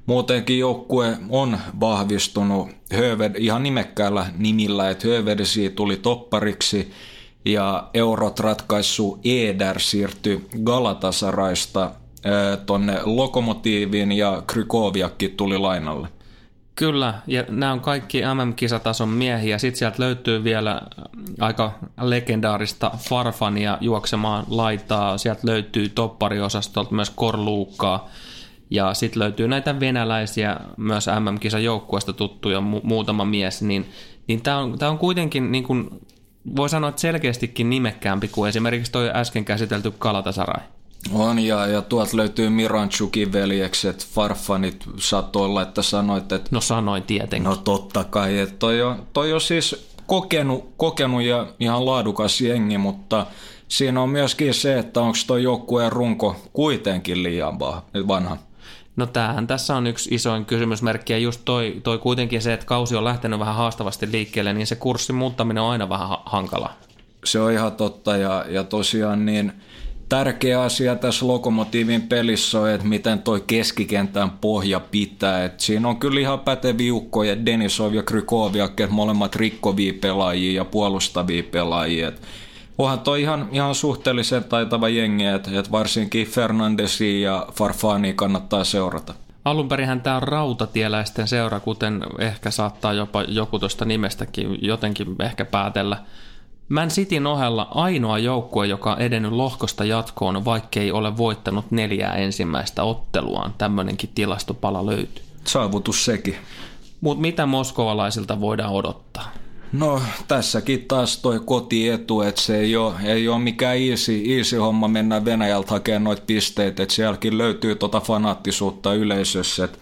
[SPEAKER 2] muutenkin joukkue on vahvistunut Höved, ihan nimekkäällä nimillä, että Hövedsi tuli toppariksi ja eurot ratkaisu Eder siirtyi Galatasaraista tonne Lokomotiiviin ja Krykoviakki tuli lainalle.
[SPEAKER 1] Kyllä, ja nämä on kaikki MM-kisatason miehiä. Sitten sieltä löytyy vielä aika legendaarista Farfania juoksemaan laitaa. Sieltä löytyy toppariosastolta myös Korluukkaa. Ja sitten löytyy näitä venäläisiä myös MM-kisan joukkueesta tuttuja mu- muutama mies. Niin, niin tämä on, on kuitenkin, niin kun, voi sanoa, että selkeästikin nimekkäämpi kuin esimerkiksi tuo äsken käsitelty Kalatasarai.
[SPEAKER 2] On, ja, ja tuolta löytyy Miranchukin veljekset, Farfanit satoilla, että sanoit, että...
[SPEAKER 1] No sanoin tietenkin.
[SPEAKER 2] No totta kai, että toi on, toi on siis kokenut, kokenut ja ihan laadukas jengi, mutta siinä on myöskin se, että onko tuo joukkueen runko kuitenkin liian vanha.
[SPEAKER 1] No tämähän tässä on yksi isoin kysymysmerkki ja just toi, toi kuitenkin se, että kausi on lähtenyt vähän haastavasti liikkeelle, niin se kurssin muuttaminen on aina vähän hankala.
[SPEAKER 2] Se on ihan totta ja, ja tosiaan niin tärkeä asia tässä Lokomotiivin pelissä on, että miten toi keskikentän pohja pitää. Et siinä on kyllä ihan päteviä ukkoja, Denisov ja Krykoviak, molemmat rikkovia pelaajia ja puolustavia pelaajia. Et onhan toi ihan, ihan suhteellisen taitava jengi, että et varsinkin Fernandesi ja Farfani kannattaa seurata.
[SPEAKER 1] Alunperinhän tämä on rautatieläisten seura, kuten ehkä saattaa jopa joku tuosta nimestäkin jotenkin ehkä päätellä – Man Cityn ohella ainoa joukkue, joka on edennyt lohkosta jatkoon, vaikkei ole voittanut neljää ensimmäistä otteluaan. Tämmöinenkin tilastopala löytyy.
[SPEAKER 2] Saavutus sekin.
[SPEAKER 1] Mutta mitä moskovalaisilta voidaan odottaa?
[SPEAKER 2] No tässäkin taas toi kotietu, että se ei ole, ei ole mikään easy, easy homma mennä Venäjältä hakemaan noita pisteitä, että sielläkin löytyy tota fanaattisuutta yleisössä, että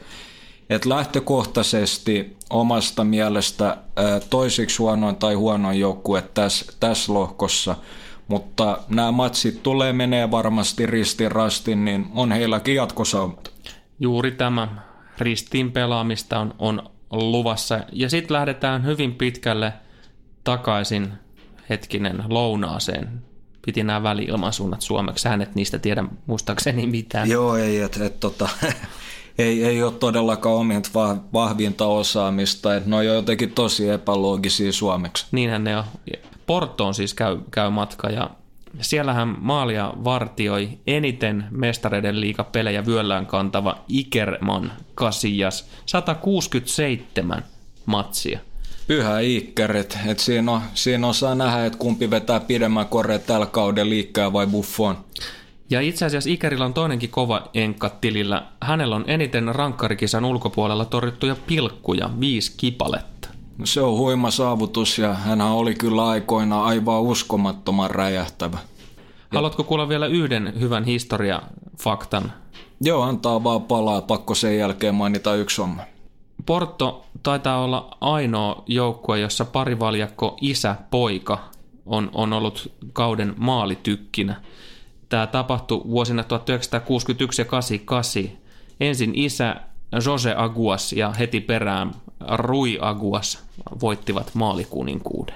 [SPEAKER 2] että lähtökohtaisesti omasta mielestä toisiksi huonoin tai huonoin joukkue tässä täs lohkossa, mutta nämä matsit tulee menee varmasti ristin rastin, niin on heilläkin jatkosaumat.
[SPEAKER 1] Juuri tämä ristiin pelaamista on, on luvassa. Ja sitten lähdetään hyvin pitkälle takaisin hetkinen lounaaseen. Piti nämä väli-ilmansuunnat suomeksi. Hänet niistä tiedä muistaakseni mitään.
[SPEAKER 2] Joo, ei, että et, tota, ei, ei ole todellakaan omint vahvinta osaamista. Että ne on jotenkin tosi epäloogisia suomeksi.
[SPEAKER 1] Niinhän ne on. Portoon siis käy, käy matka ja siellähän maalia vartioi eniten mestareiden liigapelejä vyöllään kantava Ikerman Casillas 167 matsia.
[SPEAKER 2] Pyhä Iikkärit, että siinä, on, siinä osaa nähdä, että kumpi vetää pidemmän koreen tällä kauden liikkää vai Buffon.
[SPEAKER 1] Ja itse asiassa Ikerillä on toinenkin kova enkka tilillä. Hänellä on eniten rankkarikisan ulkopuolella torjuttuja pilkkuja, viisi kipaletta.
[SPEAKER 2] No se on huima saavutus ja hän oli kyllä aikoina aivan uskomattoman räjähtävä.
[SPEAKER 1] Haluatko kuulla vielä yhden hyvän historiafaktan?
[SPEAKER 2] Joo, antaa vaan palaa. Pakko sen jälkeen mainita yksi homma.
[SPEAKER 1] Porto taitaa olla ainoa joukkue, jossa parivaljakko isä-poika on, on ollut kauden maalitykkinä. Tämä tapahtui vuosina 1961 ja 88. Ensin isä Jose Aguas ja heti perään Rui Aguas voittivat maalikuninkuuden.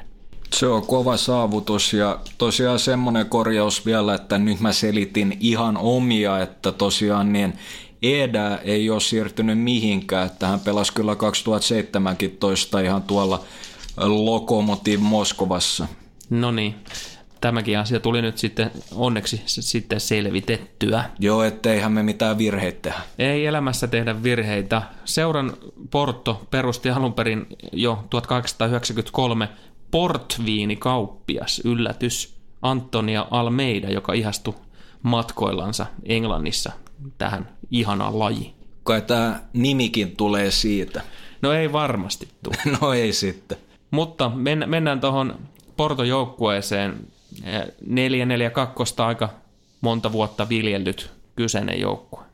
[SPEAKER 2] Se on kova saavutus ja tosiaan semmoinen korjaus vielä, että nyt mä selitin ihan omia, että tosiaan niin Eda ei ole siirtynyt mihinkään, että hän pelasi kyllä 2017 ihan tuolla Lokomotiv Moskovassa.
[SPEAKER 1] No niin, tämäkin asia tuli nyt sitten onneksi sitten selvitettyä.
[SPEAKER 2] Joo, etteihän me mitään virheitä tehdä.
[SPEAKER 1] Ei elämässä tehdä virheitä. Seuran Porto perusti alun perin jo 1893 portviinikauppias, yllätys, Antonia Almeida, joka ihastui matkoillansa Englannissa tähän ihanaan lajiin.
[SPEAKER 2] Kai tämä nimikin tulee siitä.
[SPEAKER 1] No ei varmasti tule.
[SPEAKER 2] no ei sitten.
[SPEAKER 1] Mutta men, mennään tuohon Porto-joukkueeseen. 4-4-2 aika monta vuotta viljellyt kyseinen joukkue.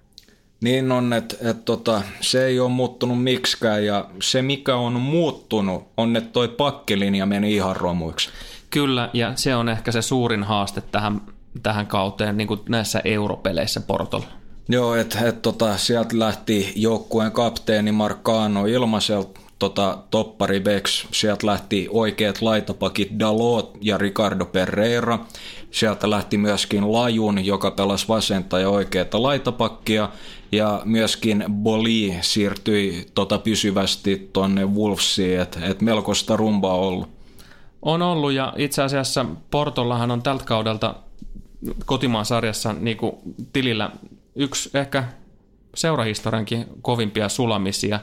[SPEAKER 2] Niin on, että et tota, se ei ole muuttunut miksikään ja se mikä on muuttunut on, että toi pakkelinja meni ihan romuiksi.
[SPEAKER 1] Kyllä, ja se on ehkä se suurin haaste tähän, tähän kauteen niin kuin näissä europeleissä Portolla.
[SPEAKER 2] Joo, että et, tota, sieltä lähti joukkueen kapteeni Marcano ilmaiselta tota, toppari Vex. Sieltä lähti oikeat laitapakit Dalot ja Ricardo Pereira. Sieltä lähti myöskin Lajun, joka pelasi vasenta ja oikeata laitapakkia. Ja myöskin Boli siirtyi tota pysyvästi tuonne Wolvesiin, että et melkoista rumbaa ollut.
[SPEAKER 1] On ollut ja itse asiassa Portollahan on tältä kaudelta kotimaan sarjassa niin tilillä yksi ehkä seurahistoriankin kovimpia sulamisia.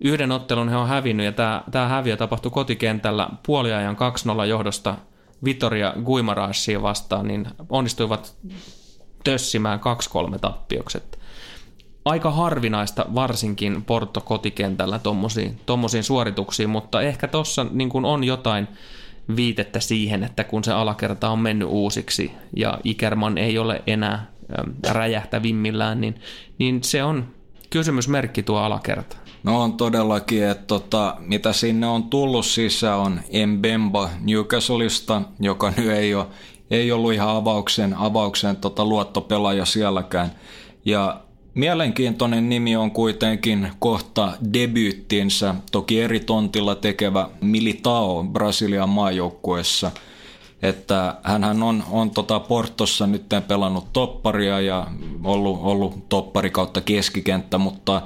[SPEAKER 1] Yhden ottelun he on hävinnyt ja tämä, tämä häviö tapahtui kotikentällä puoliajan 2-0 johdosta Vitoria Guimarãesia vastaan, niin onnistuivat tössimään 2-3 tappiokset. Aika harvinaista varsinkin Porto kotikentällä tommosiin suorituksiin, mutta ehkä tuossa niin on jotain viitettä siihen, että kun se alakerta on mennyt uusiksi ja Ikerman ei ole enää räjähtävimmillään, niin, niin se on kysymysmerkki tuo alakerta.
[SPEAKER 2] No on todellakin, että tota, mitä sinne on tullut sisään on Mbemba Newcastleista, joka nyt ei, ole, ei ollut ihan avauksen, avauksen tota, luottopelaaja sielläkään. Ja Mielenkiintoinen nimi on kuitenkin kohta debyyttinsä, toki eri tontilla tekevä Militao Brasilian maajoukkueessa. Että hän on, on tota Portossa nyt pelannut topparia ja ollut, ollut toppari kautta keskikenttä, mutta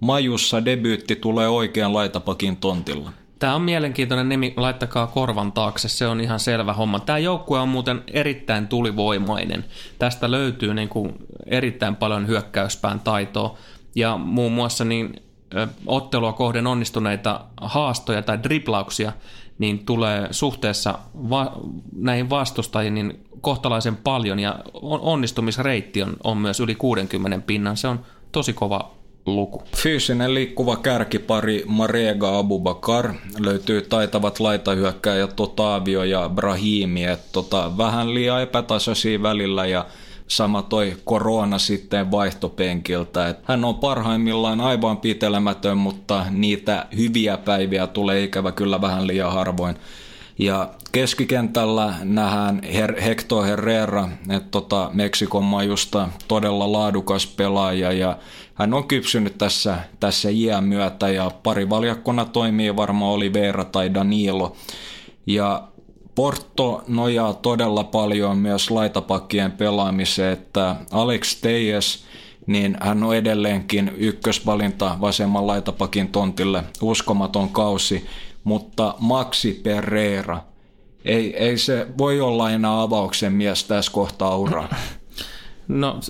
[SPEAKER 2] Majussa debyytti tulee oikean laitapakin tontilla.
[SPEAKER 1] Tämä on mielenkiintoinen nimi, laittakaa korvan taakse, se on ihan selvä homma. Tämä joukkue on muuten erittäin tulivoimainen. Tästä löytyy niin kuin erittäin paljon hyökkäyspään taitoa ja muun muassa niin ottelua kohden onnistuneita haastoja tai driplauksia niin tulee suhteessa va- näihin vastustajiin niin kohtalaisen paljon ja onnistumisreitti on, on myös yli 60 pinnan. Se on tosi kova luku.
[SPEAKER 2] Fyysinen liikkuva kärkipari Marega Abubakar löytyy taitavat laitahyökkäjät Otavio ja Brahimi, että tota, vähän liian epätasaisia välillä ja sama toi korona sitten vaihtopenkiltä. Et hän on parhaimmillaan aivan pitelemätön, mutta niitä hyviä päiviä tulee ikävä kyllä vähän liian harvoin. Ja keskikentällä nähdään Her- Hector Herrera, että tota Meksikon majusta todella laadukas pelaaja ja hän on kypsynyt tässä, tässä iän myötä ja pari valjakkona toimii varmaan oli Veera tai Danilo. Ja Porto nojaa todella paljon myös laitapakkien pelaamiseen, että Alex Tejes, niin hän on edelleenkin ykkösvalinta vasemman laitapakin tontille, uskomaton kausi, mutta Maxi Pereira, ei, ei se voi olla enää avauksen mies tässä kohtaa uraa.
[SPEAKER 1] No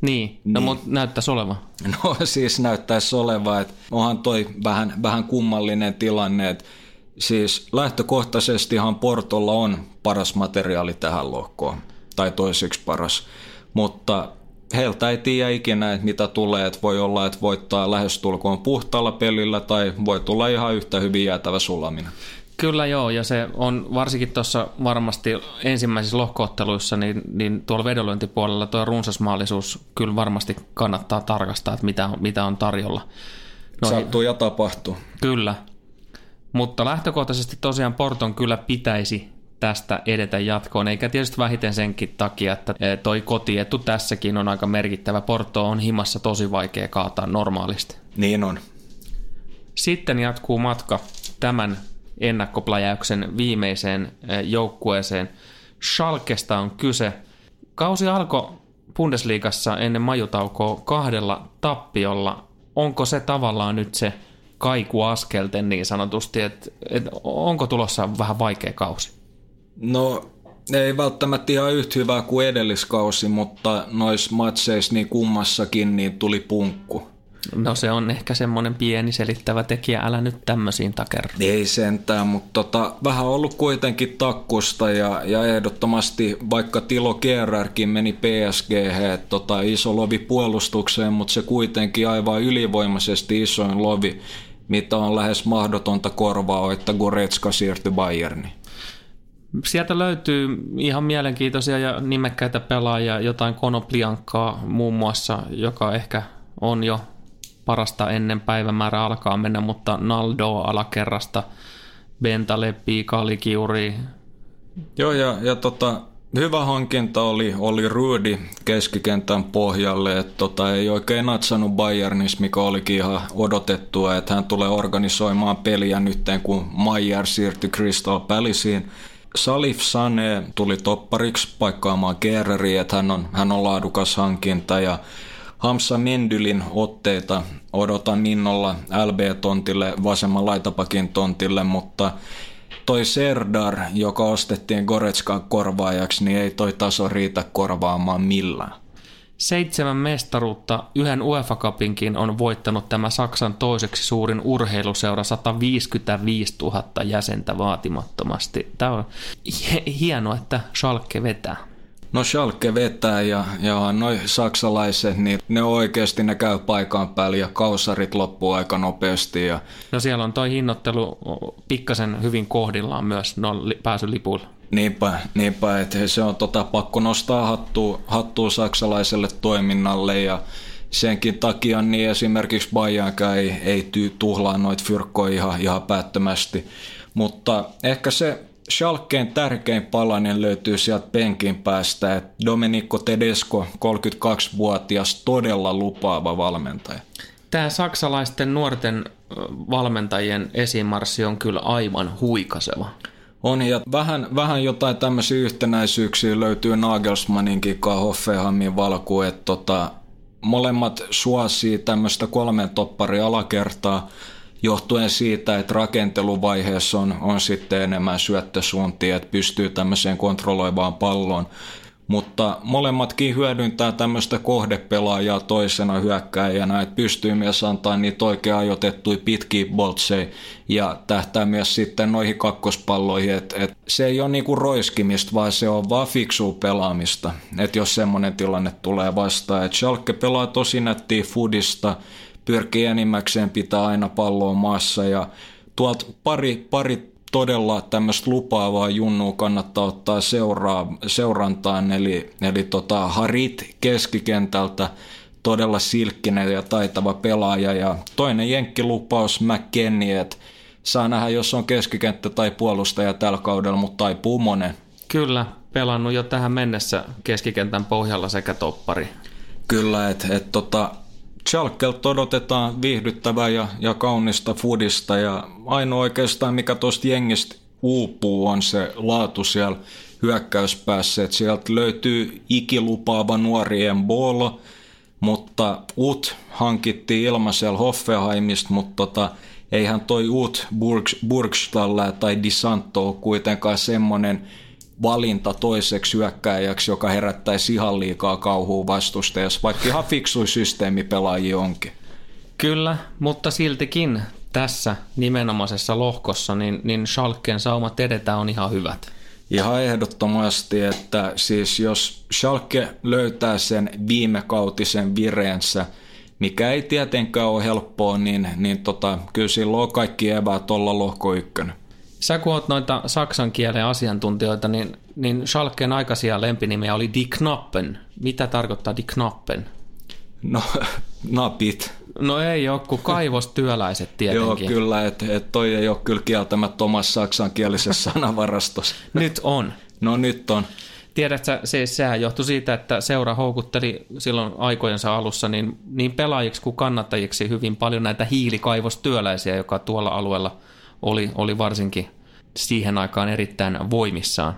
[SPEAKER 1] niin, no, niin. mutta näyttäisi olevan.
[SPEAKER 2] No siis näyttäisi olevan, että onhan toi vähän, vähän kummallinen tilanne, että siis lähtökohtaisestihan Portolla on paras materiaali tähän lohkoon, tai toiseksi paras, mutta heiltä ei tiedä ikinä, että mitä tulee, että voi olla, että voittaa lähestulkoon puhtaalla pelillä tai voi tulla ihan yhtä hyvin jäätävä sulaminen.
[SPEAKER 1] Kyllä joo, ja se on varsinkin tuossa varmasti ensimmäisissä lohkootteluissa, niin, niin tuolla vedonlyöntipuolella tuo runsasmaallisuus kyllä varmasti kannattaa tarkastaa, että mitä, mitä on tarjolla.
[SPEAKER 2] No, Sattuu ja tapahtuu.
[SPEAKER 1] Kyllä, mutta lähtökohtaisesti tosiaan Porton kyllä pitäisi tästä edetä jatkoon, eikä tietysti vähiten senkin takia, että eh, toi kotietu tässäkin on aika merkittävä. Porto on himassa tosi vaikea kaataa normaalisti.
[SPEAKER 2] Niin on.
[SPEAKER 1] Sitten jatkuu matka tämän ennakkopläjäyksen viimeiseen eh, joukkueeseen. Schalkesta on kyse. Kausi alkoi Bundesliigassa ennen majutaukoa kahdella tappiolla. Onko se tavallaan nyt se kaikuaskelten niin sanotusti, että, että onko tulossa vähän vaikea kausi?
[SPEAKER 2] No ei välttämättä ihan yhtä hyvää kuin edelliskausi, mutta noissa matseissa niin kummassakin niin tuli punkku.
[SPEAKER 1] No se on ehkä semmoinen pieni selittävä tekijä, älä nyt tämmöisiin takerra.
[SPEAKER 2] Ei sentään, mutta tota, vähän ollut kuitenkin takkusta ja, ja ehdottomasti vaikka Tilo Kerrärkin meni PSG, tota, iso lovi puolustukseen, mutta se kuitenkin aivan ylivoimaisesti isoin lovi, mitä on lähes mahdotonta korvaa, että Goretzka siirtyi Bayerniin.
[SPEAKER 1] Sieltä löytyy ihan mielenkiintoisia ja nimekkäitä pelaajia, jotain Konopliankkaa muun muassa, joka ehkä on jo parasta ennen päivämäärä alkaa mennä, mutta Naldo alakerrasta, Bentaleppi, Kalikiuri.
[SPEAKER 2] Joo, ja, ja tota, hyvä hankinta oli, oli Rudy keskikentän pohjalle, että tota, ei oikein natsannut Bayernissa, mikä olikin ihan odotettua, että hän tulee organisoimaan peliä nyt, kun Mayer siirtyi Crystal Palaceen. Salif Sane tuli toppariksi paikkaamaan Gerreriä, että hän on, hän on laadukas hankinta ja Hamsa Mendylin otteita odotan innolla LB-tontille, vasemman laitapakin tontille, mutta toi Serdar, joka ostettiin Goretskan korvaajaksi, niin ei toi taso riitä korvaamaan millään.
[SPEAKER 1] Seitsemän mestaruutta, yhden UEFA Cupinkin on voittanut tämä Saksan toiseksi suurin urheiluseura 155 000 jäsentä vaatimattomasti. Tämä on hienoa, että Schalke vetää.
[SPEAKER 2] No Schalke vetää ja, ja noin saksalaiset, niin ne oikeasti ne käy paikan päällä ja kausarit loppuu aika nopeasti. Ja...
[SPEAKER 1] No siellä on toi hinnoittelu pikkasen hyvin kohdillaan myös no, pääsy lipuilla.
[SPEAKER 2] Niinpä, niinpä että se on tota, pakko nostaa hattua, hattua saksalaiselle toiminnalle ja senkin takia niin esimerkiksi Bayernkään ei, ei tuhlaa noita fyrkkoja ihan, ihan päättömästi. Mutta ehkä se Schalkeen tärkein palanen löytyy sieltä penkin päästä, että Domenico Tedesco, 32-vuotias, todella lupaava valmentaja.
[SPEAKER 1] Tämä saksalaisten nuorten valmentajien esimarssi on kyllä aivan huikaseva.
[SPEAKER 2] On, ja vähän, vähän jotain tämmöisiä yhtenäisyyksiä löytyy Nagelsmanninkin kanssa Hoffenheimin valkuun, että tota, molemmat suosii tämmöistä kolmen toppari alakertaa, johtuen siitä, että rakenteluvaiheessa on, on sitten enemmän syöttösuuntia, että pystyy tämmöiseen kontrolloivaan palloon. Mutta molemmatkin hyödyntää tämmöistä kohdepelaajaa toisena hyökkääjänä, että pystyy myös antaa niitä oikein ajoitettuja pitkiä boltseja ja tähtää myös sitten noihin kakkospalloihin, että et se ei ole niinku roiskimista, vaan se on vaan fiksua pelaamista, että jos semmoinen tilanne tulee vastaan. Että Schalke pelaa tosi nättiä foodista, pyrkii enimmäkseen pitää aina palloa maassa ja tuolta pari, pari todella tämmöistä lupaavaa junnua kannattaa ottaa seuraa, seurantaan, eli, eli tota Harit keskikentältä todella silkkinen ja taitava pelaaja ja toinen jenkkilupaus McKennie, että saa nähdä, jos on keskikenttä tai puolustaja tällä kaudella, mutta taipuu monen.
[SPEAKER 1] Kyllä, pelannut jo tähän mennessä keskikentän pohjalla sekä toppari.
[SPEAKER 2] Kyllä, että et, tota, Schalkelta odotetaan viihdyttävää ja, ja kaunista fudista ja ainoa oikeastaan mikä tuosta jengistä uupuu on se laatu siellä hyökkäyspäässä, että sieltä löytyy ikilupaava nuori Embolo, mutta Ut hankittiin ilmaisella Hoffenheimista, mutta tota, eihän toi Ut Burgstalla tai Disanto ole kuitenkaan semmoinen valinta toiseksi hyökkääjäksi, joka herättäisi ihan liikaa kauhua vastustajassa, vaikka ihan fiksui systeemipelaajia onkin.
[SPEAKER 1] Kyllä, mutta siltikin tässä nimenomaisessa lohkossa, niin, niin Schalken saumat edetä on ihan hyvät.
[SPEAKER 2] Ihan ehdottomasti, että siis jos Schalke löytää sen viimekautisen vireensä, mikä ei tietenkään ole helppoa, niin, niin tota, kyllä silloin on kaikki eväät olla lohko ykkönen.
[SPEAKER 1] Sä kun oot noita saksan kielen asiantuntijoita, niin, niin Schalken aikaisia lempinimiä oli Die Knappen. Mitä tarkoittaa Die Knappen?
[SPEAKER 2] No, napit.
[SPEAKER 1] No ei ole, kun kaivostyöläiset tietenkin.
[SPEAKER 2] Joo, kyllä, että et toi ei ole kyllä kieltämättä omassa saksankielisessä sanavarastossa.
[SPEAKER 1] nyt on.
[SPEAKER 2] No nyt on.
[SPEAKER 1] Tiedätkö, se, sehän johtui siitä, että seura houkutteli silloin aikojensa alussa niin, niin pelaajiksi kuin kannattajiksi hyvin paljon näitä hiilikaivostyöläisiä, joka tuolla alueella oli, oli varsinkin siihen aikaan erittäin voimissaan.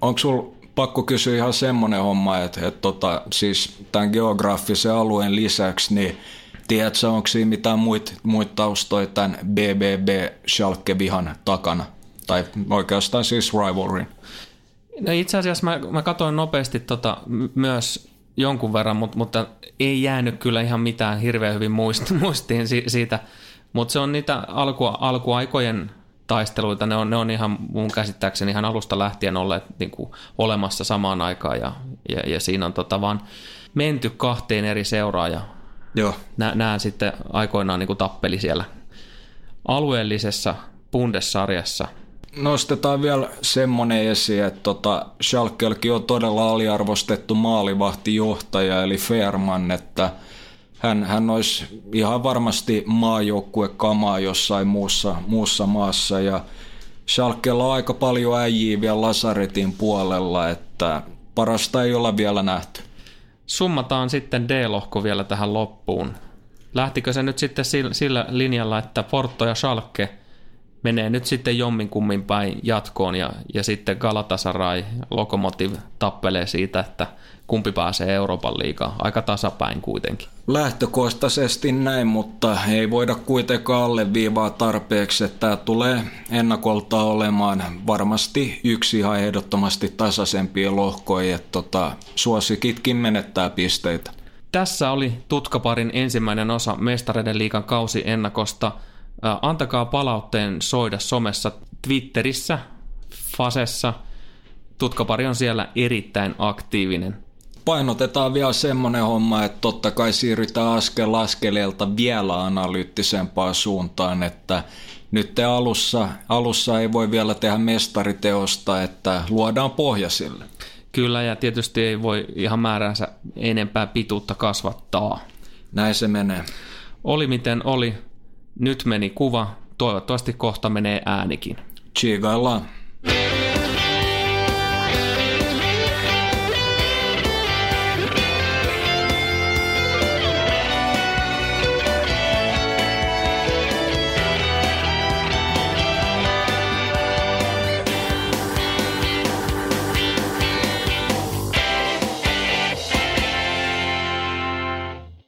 [SPEAKER 2] Onko sulla pakko kysyä ihan semmoinen homma, että, että tota, siis tämän geografisen alueen lisäksi, niin tiedätkö, onko siinä mitään muita muit taustoja tämän BBB Schalke-vihan takana? Tai oikeastaan siis rivalry?
[SPEAKER 1] No itse asiassa mä, mä katsoin nopeasti tota, myös jonkun verran, mutta, mutta ei jäänyt kyllä ihan mitään hirveän hyvin muistiin siitä. Mutta se on niitä alku, alkuaikojen taisteluita, ne on, ne on ihan mun käsittääkseni ihan alusta lähtien olleet niin kuin, olemassa samaan aikaan ja, ja, ja siinä on tota vaan menty kahteen eri seuraan ja Joo. Nä, sitten aikoinaan niin kuin tappeli siellä alueellisessa Bundessarjassa.
[SPEAKER 2] Nostetaan vielä semmoinen esiin, että tota, Schalkelkin on todella aliarvostettu maalivahtijohtaja eli Fairman, että – hän, hän olisi ihan varmasti maajoukkue kamaa jossain muussa, muussa maassa ja Schalkella on aika paljon äijiä vielä Lasaretin puolella, että parasta ei olla vielä nähty.
[SPEAKER 1] Summataan sitten D-lohko vielä tähän loppuun. Lähtikö se nyt sitten sillä linjalla, että Porto ja Schalke menee nyt sitten jomminkummin päin jatkoon ja, ja sitten Galatasaray Lokomotiv tappelee siitä, että kumpi pääsee Euroopan liigaan. Aika tasapäin kuitenkin.
[SPEAKER 2] Lähtökohtaisesti näin, mutta ei voida kuitenkaan alleviivaa tarpeeksi, että tämä tulee ennakolta olemaan varmasti yksi ihan ehdottomasti tasaisempia lohkoja, että tota, suosikitkin menettää pisteitä.
[SPEAKER 1] Tässä oli Tutkaparin ensimmäinen osa Mestareiden liikan kausi ennakosta. Antakaa palautteen soida somessa Twitterissä, Fasessa. Tutkapari on siellä erittäin aktiivinen
[SPEAKER 2] painotetaan vielä semmoinen homma, että totta kai siirrytään askel askeleelta vielä analyyttisempaan suuntaan, että nyt te alussa, alussa ei voi vielä tehdä mestariteosta, että luodaan pohja sille.
[SPEAKER 1] Kyllä, ja tietysti ei voi ihan määränsä enempää pituutta kasvattaa.
[SPEAKER 2] Näin se menee.
[SPEAKER 1] Oli miten oli, nyt meni kuva, toivottavasti kohta menee äänikin.
[SPEAKER 2] Tsiigaillaan.